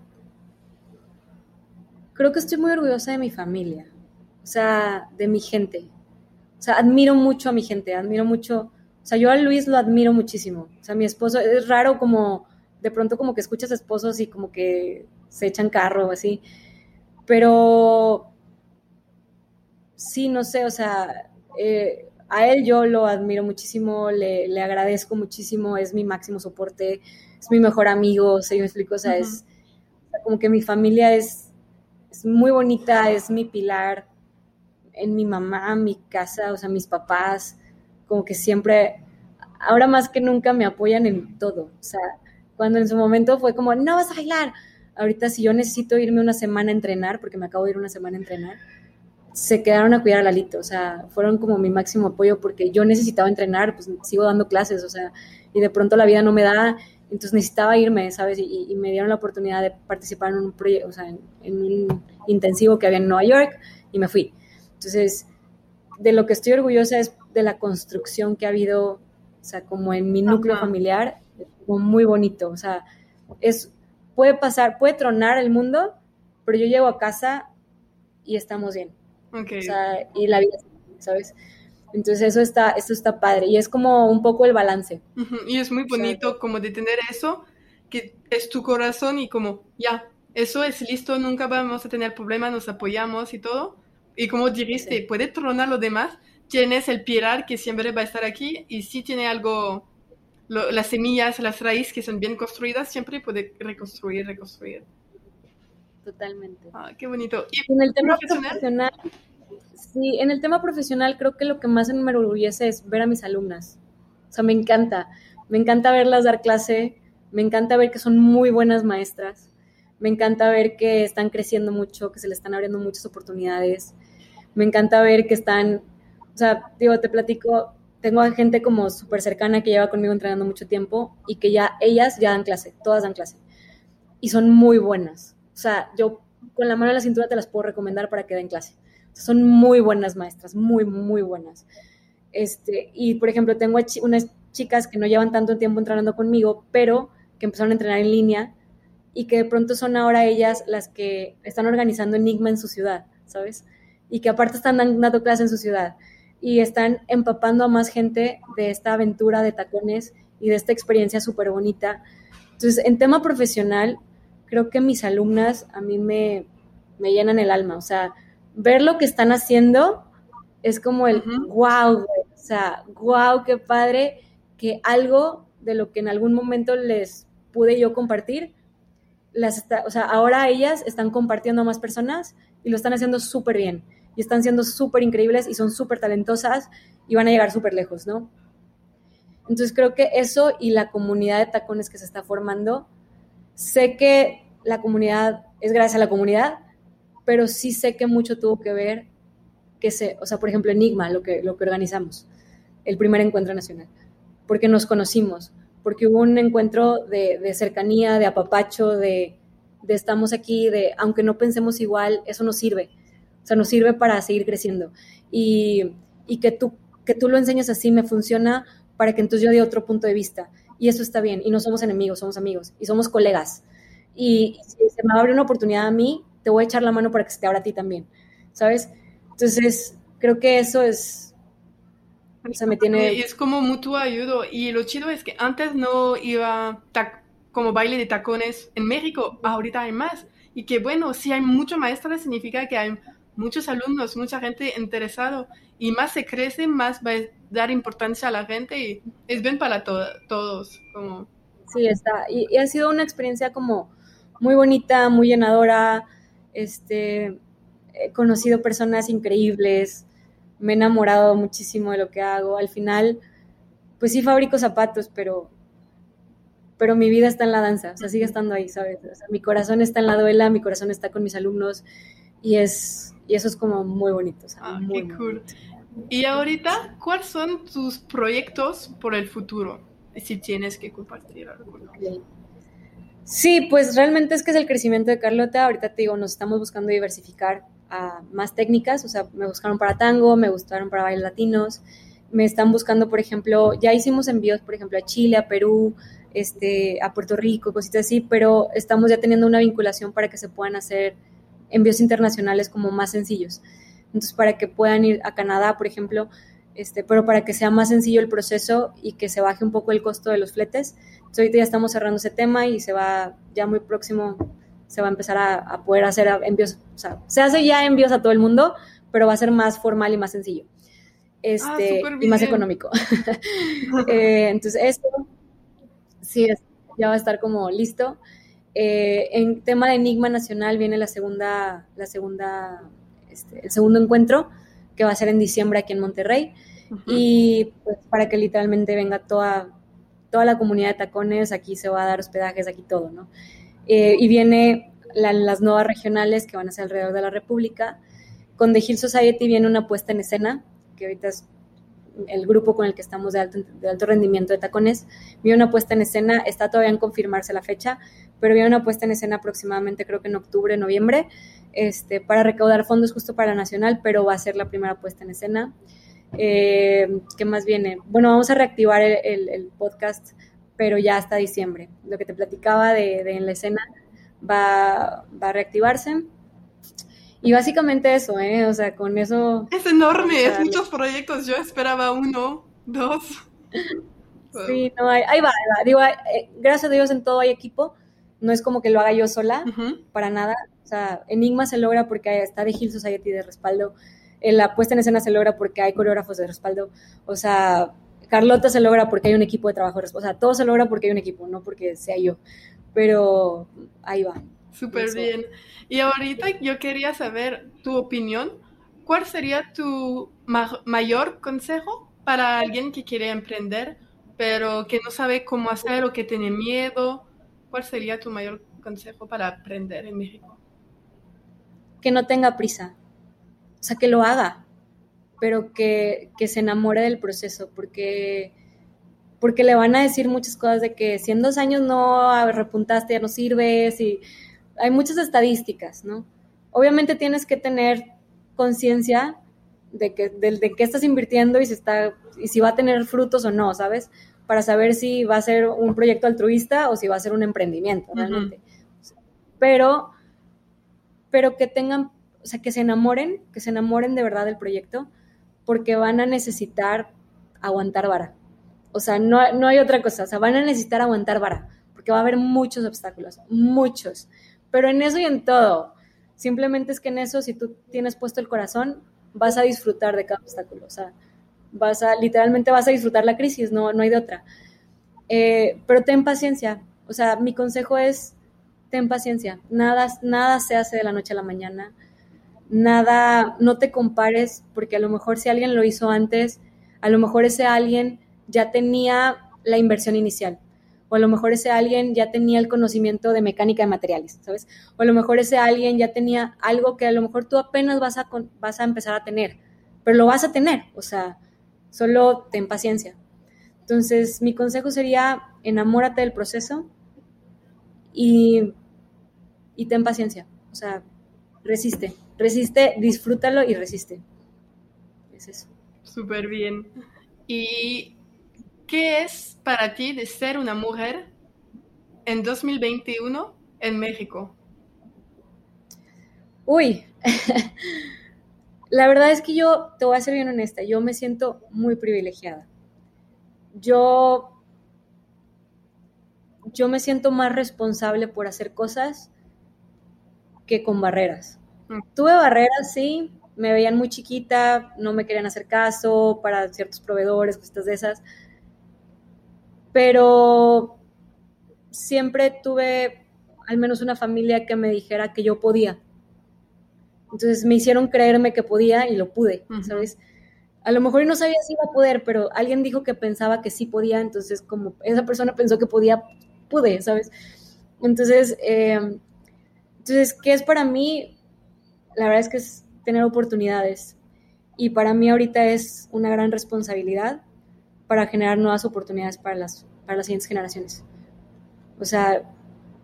creo que estoy muy orgullosa de mi familia, o sea, de mi gente. O sea, admiro mucho a mi gente, admiro mucho, o sea, yo a Luis lo admiro muchísimo. O sea, mi esposo, es raro como, de pronto como que escuchas esposos y como que se echan carro así, pero sí, no sé, o sea, eh, a él yo lo admiro muchísimo, le, agradezco muchísimo, es mi máximo soporte, es mi mejor amigo, ¿sí me explico? O sea, es como que mi familia es, es muy bonita, es mi pilar en mi mamá, mi casa, o sea, mis papás, como que siempre, ahora más que nunca me apoyan en todo, o sea, cuando en su momento fue como, no vas a bailar, ahorita si yo necesito irme una semana a entrenar, porque me acabo de ir una semana a entrenar, se quedaron a cuidar a Lalito, o sea, fueron como mi máximo apoyo porque yo necesitaba entrenar, pues sigo dando clases, o sea, y de pronto la vida no me da, entonces necesitaba irme, ¿sabes? Y, me dieron la oportunidad de participar en un proyecto, o sea, en, un intensivo que había en Nueva York y me fui. Entonces, de lo que estoy orgullosa es de la construcción que ha habido, o sea, como en mi núcleo familiar, como muy bonito, o sea, es, puede pasar, puede tronar el mundo, pero yo llego a casa y estamos bien. O sea, y la vida, ¿sabes? Entonces eso está, eso está padre y es como un poco el balance. Y es muy bonito como de tener eso, que es tu corazón y como, ya, eso es listo, nunca vamos a tener problemas, nos apoyamos y todo. Y como dijiste, puede tronar lo demás, tienes el pilar que siempre va a estar aquí y si tiene algo, las semillas, las raíces que son bien construidas, siempre puede reconstruir, reconstruir. Totalmente. Ah, qué bonito. ¿Y en el tema profesional? sí, en el tema profesional creo que lo que más me enorgullece es ver a mis alumnas. O sea, me encanta. Me encanta verlas dar clase, me encanta ver que son muy buenas maestras, me encanta ver que están creciendo mucho, que se les están abriendo muchas oportunidades, me encanta ver que están, o sea, digo, te platico, tengo a gente como súper cercana que lleva conmigo entrenando mucho tiempo y que ya ellas ya dan clase, todas dan clase. Y son muy buenas. O sea, yo con la mano en la cintura te las puedo recomendar para que den clase. Son muy buenas maestras, muy, muy buenas. Este, y por ejemplo, tengo unas chicas que no llevan tanto tiempo entrenando conmigo, pero que empezaron a entrenar en línea y que de pronto son ahora ellas las que están organizando Enigma en su ciudad, ¿sabes? Y que aparte están dando clases en su ciudad y están empapando a más gente de esta aventura de tacones y de esta experiencia súper bonita. Entonces, en tema profesional, creo que mis alumnas a mí me, me llenan el alma, o sea, ver lo que están haciendo es como el wow, o sea, wow, qué padre que algo de lo que en algún momento les pude yo compartir, las o sea, ahora ellas están compartiendo a más personas y lo están haciendo súper bien. Y están siendo súper increíbles y son súper talentosas y van a llegar súper lejos, ¿no? Entonces creo que eso y la comunidad de tacones que se está formando, sé que la comunidad es gracias a la comunidad, pero sí sé que mucho tuvo que ver que se, o sea, por ejemplo, Enigma, lo que, lo que organizamos, el primer encuentro nacional, porque nos conocimos, porque hubo un encuentro de, cercanía, de apapacho, de, de, estamos aquí, de aunque no pensemos igual, eso nos sirve, o sea, nos sirve para seguir creciendo. Y, y que, tú, que tú lo enseñes así me funciona para que entonces yo dé otro punto de vista. Y eso está bien, y no somos enemigos, somos amigos, y somos colegas. Y si se me abre una oportunidad a mí, te voy a echar la mano para que se te abra a ti también, ¿sabes? Entonces, creo que eso es, o sea, me tiene... Es como mutuo ayudo. Y lo chido es que antes no iba como baile de tacones en México, ahorita hay más. Y que bueno, si hay mucho maestra significa que hay muchos alumnos, mucha gente interesado. Y más se crece, más va a dar importancia a la gente y es bien para todos. Como... Sí, está. Y, y ha sido una experiencia como muy bonita, muy llenadora. Este, he conocido personas increíbles, me he enamorado muchísimo de lo que hago. Al final, pues sí fabrico zapatos, pero, pero mi vida está en la danza, o sea, sigue estando ahí, ¿sabes? mi corazón está en la duela, mi corazón está con mis alumnos y es y eso es como muy bonito. Ah, qué cool. Y ahorita, ¿cuáles son tus proyectos por el futuro? Si tienes que compartir algo. Sí, pues realmente es que es el crecimiento de Carlota. Ahorita te digo, nos estamos buscando diversificar a más técnicas, o sea, me buscaron para tango, me gustaron para bailes latinos, me están buscando, por ejemplo, ya hicimos envíos, por ejemplo, a Chile, a Perú, este, a Puerto Rico, cositas así, pero estamos ya teniendo una vinculación para que se puedan hacer envíos internacionales como más sencillos. Entonces, para que puedan ir a Canadá, por ejemplo, este, pero para que sea más sencillo el proceso y que se baje un poco el costo de los fletes. Entonces, ahorita ya estamos cerrando ese tema y se va ya muy próximo, se va a empezar a, poder hacer envíos, o sea, se hace ya envíos a todo el mundo, pero va a ser más formal y más sencillo. Este, ah, y más económico. Eh, entonces, esto sí, ya va a estar como listo. Eh, en tema de Enigma Nacional viene la segunda, la segunda, este, el segundo encuentro que va a ser en diciembre aquí en Monterrey. Y pues para que literalmente venga toda, toda la comunidad de tacones, aquí se va a dar hospedajes, aquí todo, ¿no? Eh, y viene las nuevas regionales que van a ser alrededor de la República. Con The Hill Society viene una puesta en escena, que ahorita es el grupo con el que estamos de alto, de alto rendimiento de tacones. Viene una puesta en escena, está todavía en confirmarse la fecha, pero viene una puesta en escena aproximadamente creo que en octubre, noviembre, este, para recaudar fondos justo para la Nacional, pero va a ser la primera puesta en escena. Eh, ¿Qué más viene? Bueno, vamos a reactivar el, podcast, pero ya hasta diciembre. Lo que te platicaba de, en la escena va, va, a reactivarse. Y básicamente eso, ¿eh? O sea, con eso... Es enorme, es muchos proyectos. Yo esperaba uno, dos. Sí, no, ahí, va, ahí va. Digo, eh, gracias a Dios en todo hay equipo. No es como que lo haga yo sola, para nada. O sea, Enigma se logra porque está de Hill Society de respaldo. La puesta en escena se logra porque hay coreógrafos de respaldo. O sea, Carlota se logra porque hay un equipo de trabajo. O sea, todo se logra porque hay un equipo, no porque sea yo. Pero ahí va. Súper bien. Y ahorita yo quería saber tu opinión. ¿Cuál sería tu mayor consejo para alguien que quiere emprender, pero que no sabe cómo hacer o que tiene miedo? ¿Cuál sería tu mayor consejo para aprender en México? que no tenga prisa, sea, que lo haga, pero que, se enamore del proceso, porque, porque le van a decir muchas cosas de que si en dos años no repuntaste, ya no sirves, y hay muchas estadísticas, ¿no? Obviamente tienes que tener conciencia de que de, qué estás invirtiendo y si está y si va a tener frutos o no, ¿sabes? Para saber si va a ser un proyecto altruista o si va a ser un emprendimiento realmente. pero, pero que tengan, o sea, que se enamoren, que se enamoren de verdad del proyecto, porque van a necesitar aguantar vara. O sea, no, no hay otra cosa, o sea, van a necesitar aguantar vara, porque va a haber muchos obstáculos, muchos. Pero en eso y en todo, simplemente es que en eso, si tú tienes puesto el corazón, vas a disfrutar de cada obstáculo. O sea, vas a, literalmente vas a disfrutar la crisis, no, no hay de otra. Eh, pero ten paciencia. O sea, mi consejo es, ten paciencia. Nada, nada se hace de la noche a la mañana. Nada, no te compares, porque a lo mejor si alguien lo hizo antes, a lo mejor ese alguien ya tenía la inversión inicial. O a lo mejor ese alguien ya tenía el conocimiento de mecánica de materiales, ¿sabes? O a lo mejor ese alguien ya tenía algo que a lo mejor tú apenas vas a, empezar a tener, pero lo vas a tener, o sea, solo ten paciencia. Entonces, mi consejo sería, enamórate del proceso y, y ten paciencia, o sea, resiste, resiste, disfrútalo y resiste. Es eso. Súper bien. ¿Y qué es para ti de ser una mujer en 2021 en México? Uy, la verdad es que yo, te voy a ser bien honesta, yo me siento muy privilegiada. Yo, yo me siento más responsable por hacer cosas que con barreras. Tuve barreras, sí, me veían muy chiquita, no me querían hacer caso para ciertos proveedores, cosas de esas. Pero siempre tuve al menos una familia que me dijera que yo podía. Entonces me hicieron creerme que podía y lo pude, ¿sabes? A lo mejor no sabía si iba a poder, pero alguien dijo que pensaba que sí podía, entonces como esa persona pensó que podía, pude, ¿sabes? Entonces, eh, entonces, ¿qué es para mí? La verdad es que es tener oportunidades. Y para mí ahorita es una gran responsabilidad para generar nuevas oportunidades para las, para las siguientes generaciones. O sea,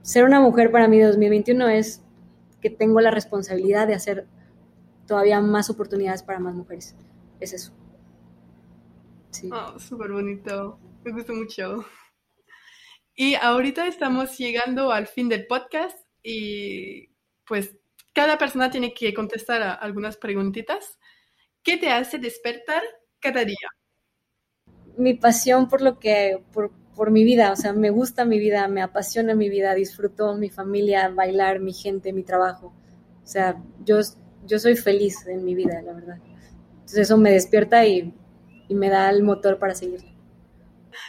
ser una mujer para mí de 2021 es que tengo la responsabilidad de hacer todavía más oportunidades para más mujeres. Es eso. Oh, súper bonito. Me gusta mucho. Y ahorita estamos llegando al fin del podcast y pues cada persona tiene que contestar a algunas preguntitas. ¿Qué te hace despertar cada día? Mi pasión por lo que, por, por mi vida, o sea, me gusta mi vida, me apasiona mi vida, disfruto mi familia, bailar, mi gente, mi trabajo. O sea, yo, yo soy feliz en mi vida, la verdad. Entonces eso me despierta y, y me da el motor para seguir.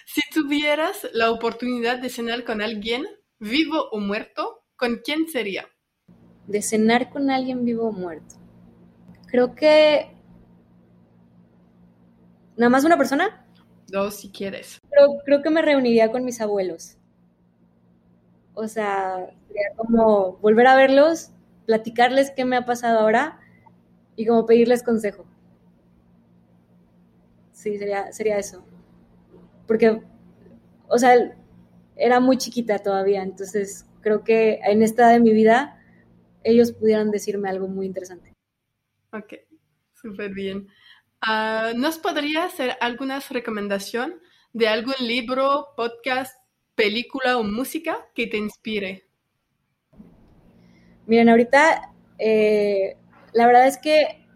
Si tuvieras la oportunidad de cenar con alguien, vivo o muerto, ¿con quién sería? De cenar con alguien vivo o muerto. Creo que... ¿Nada más una persona? Dos, si quieres. Creo, creo que me reuniría con mis abuelos. O sea, sería como volver a verlos, platicarles qué me ha pasado ahora y como pedirles consejo. Sí, sería, sería eso. Porque, o sea, era muy chiquita todavía, entonces creo que en esta edad de mi vida ellos pudieran decirme algo muy interesante. Ok, súper bien. Ah, ¿Nos podría hacer alguna recomendación de algún libro, podcast, película o música que te inspire? Miren, ahorita eh, la verdad es que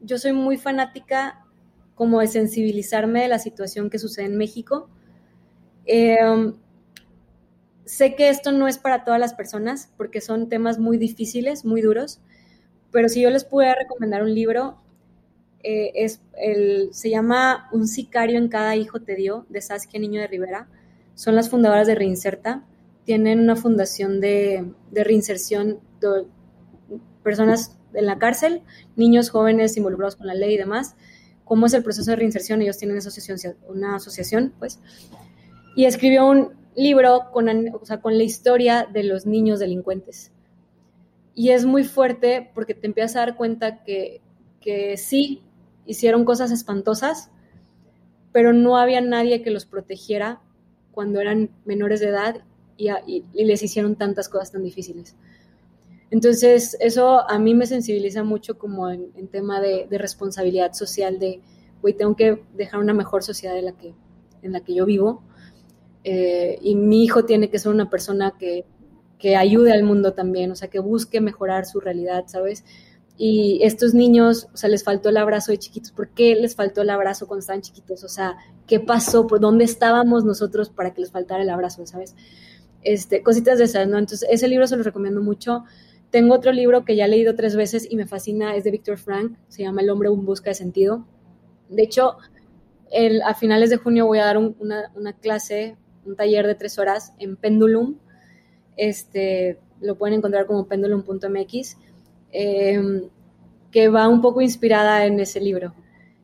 yo soy muy fanática como de sensibilizarme de la situación que sucede en México. Eh, Sé que esto no es para todas las personas porque son temas muy difíciles, muy duros, pero si yo les pudiera recomendar un libro, eh, es el, se llama Un sicario en cada hijo te dio, de Saskia Niño de Rivera. Son las fundadoras de Reinserta. Tienen una fundación de, de reinserción de personas en la cárcel, niños jóvenes involucrados con la ley y demás. ¿Cómo es el proceso de reinserción? Ellos tienen asociación, una asociación, pues. Y escribió un, libro con, la historia de los niños delincuentes. Y es muy fuerte porque te empiezas a dar cuenta que, sí, hicieron cosas espantosas, pero no había nadie que los protegiera cuando eran menores de edad y, les hicieron tantas cosas tan difíciles. Entonces, eso a mí me sensibiliza mucho como en, tema de, responsabilidad social, de, güey, tengo que dejar una mejor sociedad la que, en la que yo vivo eh, y mi hijo tiene que ser una persona que, que ayude al mundo también, o sea, que busque mejorar su realidad, ¿sabes? Y estos niños, o sea, les faltó el abrazo de chiquitos. ¿Por qué les faltó el abrazo cuando estaban chiquitos? O sea, ¿qué pasó? ¿Por dónde estábamos nosotros para que les faltara el abrazo, ¿sabes? Este, cositas de esas, ¿no? Entonces, ese libro se lo recomiendo mucho. Tengo otro libro que ya he leído tres veces y me fascina, es de Víctor Frank, se llama El hombre en busca de sentido. De hecho, el, a finales de junio voy a dar una, una, clase, un taller de tres horas en Pendulum. Este, lo pueden encontrar como pendulum.mx, eh, que va un poco inspirada en ese libro.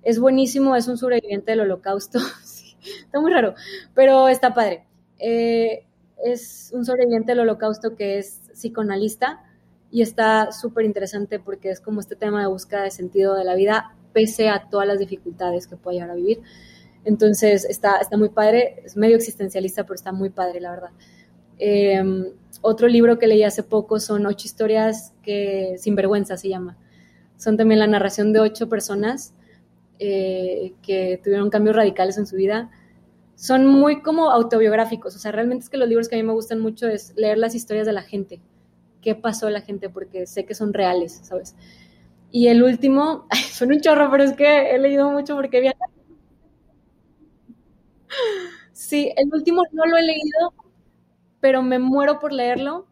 Es buenísimo, es un sobreviviente del holocausto. está muy raro, pero está padre. Eh, es un sobreviviente del holocausto que es psicoanalista y está súper interesante porque es como este tema de búsqueda de sentido de la vida pese a todas las dificultades que puede llegar a vivir. Entonces está, está muy padre, es medio existencialista, pero está muy padre, la verdad. Em, otro libro que leí hace poco son Ocho historias que sin vergüenza se llama. Son también la narración de ocho personas eh, que tuvieron cambios radicales en su vida. Son muy como autobiográficos, o sea, realmente es que los libros que a mí me gustan mucho es leer las historias de la gente, qué pasó a la gente, porque sé que son reales, ¿sabes? Y el último, son un chorro, pero es que he leído mucho porque había... Sí, el último no lo he leído, pero me muero por leerlo.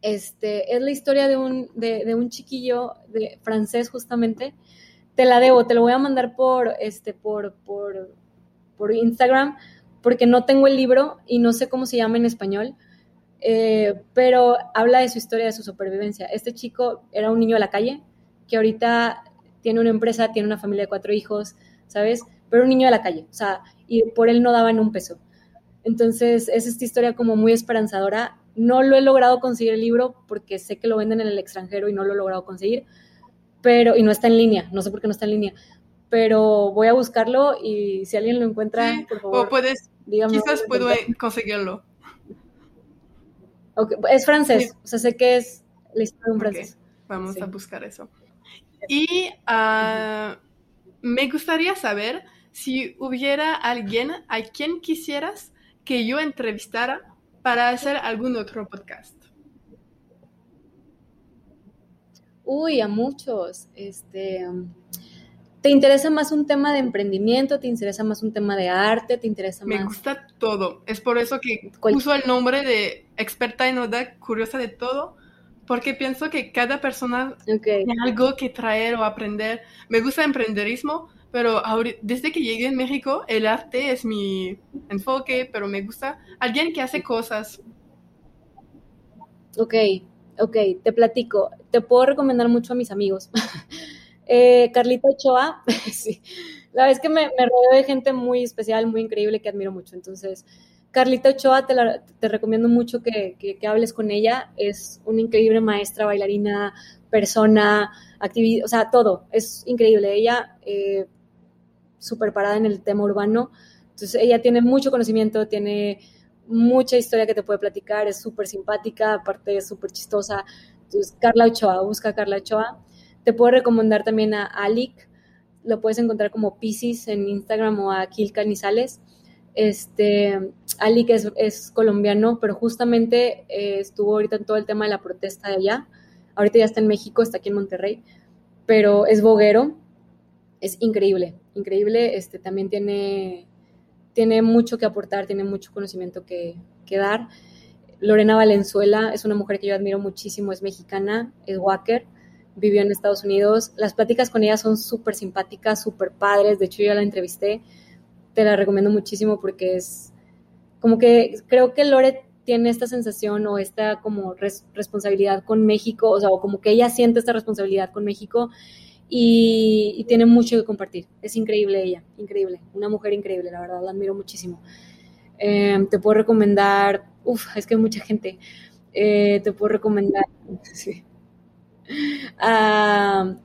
Este, es la historia de un, de, un chiquillo de francés justamente. Te la debo, te lo voy a mandar por, este, por, por, por Instagram, porque no tengo el libro y no sé cómo se llama en español, eh, pero habla de su historia, de su supervivencia. Este chico era un niño de la calle, que ahorita tiene una empresa, tiene una familia de cuatro hijos, ¿sabes? Pero un niño de la calle, o sea, y por él no daban un peso. Entonces, es esta historia como muy esperanzadora. No lo he logrado conseguir el libro porque sé que lo venden en el extranjero y no lo he logrado conseguir, pero, y no está en línea, no sé por qué no está en línea, pero voy a buscarlo y si alguien lo encuentra, por favor. O puedes, quizás puedo conseguirlo. es francés, o sea, sé que es la historia de un francés. Vamos a buscar eso. Y uh, me gustaría saber si hubiera alguien a quien quisieras que yo entrevistara para hacer algún otro podcast. Uy, a muchos. Este, ¿Te interesa más un tema de emprendimiento? ¿Te interesa más un tema de arte? ¿Te interesa más? Me gusta todo. Es por eso que uso el nombre de experta en oda, curiosa de todo, porque pienso que cada persona tiene algo que traer o aprender. Me gusta emprenderismo, pero desde que llegué en México, el arte es mi enfoque, pero me gusta alguien que hace cosas. Ok, ok, te platico. Te puedo recomendar mucho a mis amigos. eh, Carlita Ochoa, sí. La es que me, rodeo de gente muy especial, muy increíble, que admiro mucho. Entonces, Carlita Ochoa, te, recomiendo mucho que, hables con ella. Es una increíble maestra, bailarina, persona, activista, o sea, todo. Es increíble. Ella, eh, súper parada en el tema urbano. Entonces, ella tiene mucho conocimiento, tiene mucha historia que te puede platicar, es súper simpática, aparte es súper chistosa. Entonces, Carla Ochoa, busca a Carla Ochoa. Te puedo recomendar también a Alic, lo puedes encontrar como Pisces en Instagram o a Kil Canizales. Este, es, colombiano, pero justamente eh, estuvo ahorita en todo el tema de la protesta de allá. Ahorita ya está en México, está aquí en Monterrey, pero es boguero. Es increíble, increíble. Este, también tiene, tiene mucho que aportar, tiene mucho conocimiento que, que dar. Lorena Valenzuela es una mujer que yo admiro muchísimo, es mexicana, es Wacker, vivió en Estados Unidos. Las pláticas con ella son súper simpáticas, súper padres. De hecho, yo la entrevisté te la recomiendo muchísimo porque es como que creo que Lore tiene esta sensación o esta como responsabilidad con México, o sea, o como que ella siente esta responsabilidad con México y, tiene mucho que compartir. Es increíble ella, increíble, una mujer increíble, la verdad, la admiro muchísimo. Eh, te puedo recomendar, uff, es que hay mucha gente, eh, te puedo recomendar, sí. Ah,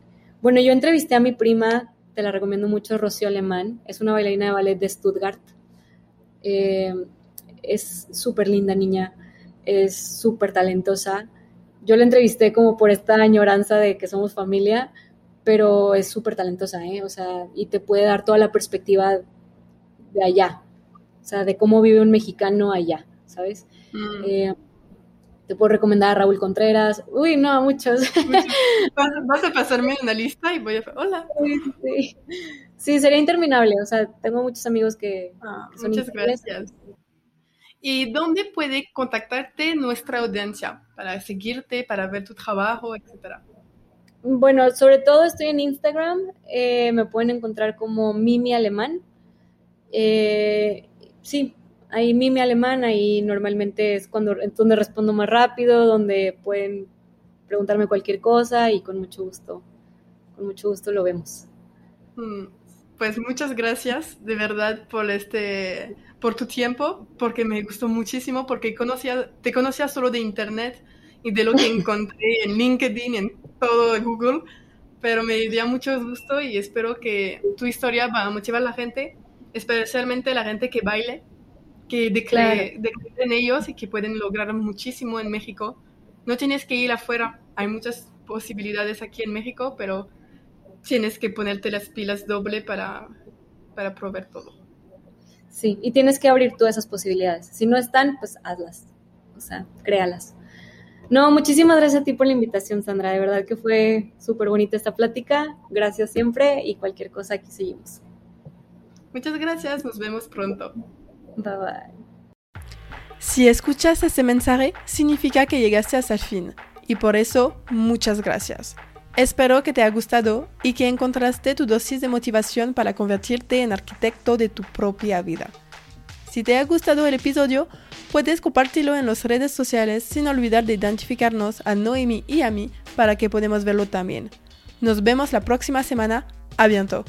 bueno, yo entrevisté a mi prima te la recomiendo mucho, Rocío Alemán. Es una bailarina de ballet de Stuttgart. Eh, es súper linda niña, es súper talentosa. Yo la entrevisté como por esta añoranza de que somos familia, pero es súper talentosa, ¿eh? O sea, y te puede dar toda la perspectiva de allá, o sea, de cómo vive un mexicano allá, ¿sabes? Mm. Eh, te puedo recomendar a Raúl Contreras. Uy, no, muchos. Vas a pasarme una lista y voy a... Hola. Sí, sí. sería interminable. O sea, tengo muchos amigos que... Ah, muchas gracias. ¿Y dónde puede contactarte nuestra audiencia para seguirte, para ver tu trabajo, etcétera? Bueno, sobre todo estoy en Instagram. Eh, me pueden encontrar como Mimi Alemán. Eh, sí, ahí Mimi Alemán, ahí normalmente es cuando donde respondo más rápido, donde pueden preguntarme cualquier cosa y con mucho gusto, con mucho gusto lo vemos. Mm, pues muchas gracias de verdad por este, por tu tiempo, porque me gustó muchísimo, porque conocía, te conocía solo de internet y de lo que encontré en LinkedIn, en todo Google, pero me dio mucho gusto y espero que tu historia va a motivar a la gente, especialmente la gente que baile, que de, en ellos y que pueden lograr muchísimo en México. No tienes que ir afuera, hay muchas posibilidades aquí en México, pero tienes que ponerte las pilas doble para, para probar todo. Sí, y tienes que abrir todas esas posibilidades. Si no están, pues hazlas, o sea, créalas. No, muchísimas gracias a ti por la invitación, Sandra. De verdad que fue súper bonita esta plática. Gracias siempre y cualquier cosa aquí seguimos. Muchas gracias, nos vemos pronto. Bye bye. Si escuchas este mensaje, significa que llegaste hasta el fin. Y por eso, muchas gracias. Espero que te haya gustado y que encontraste tu dosis de motivación para convertirte en arquitecto de tu propia vida. Si te ha gustado el episodio, puedes compartirlo en las redes sociales sin olvidar de identificarnos a Noemi y a mí para que podamos verlo también. Nos vemos la próxima semana. A bientôt.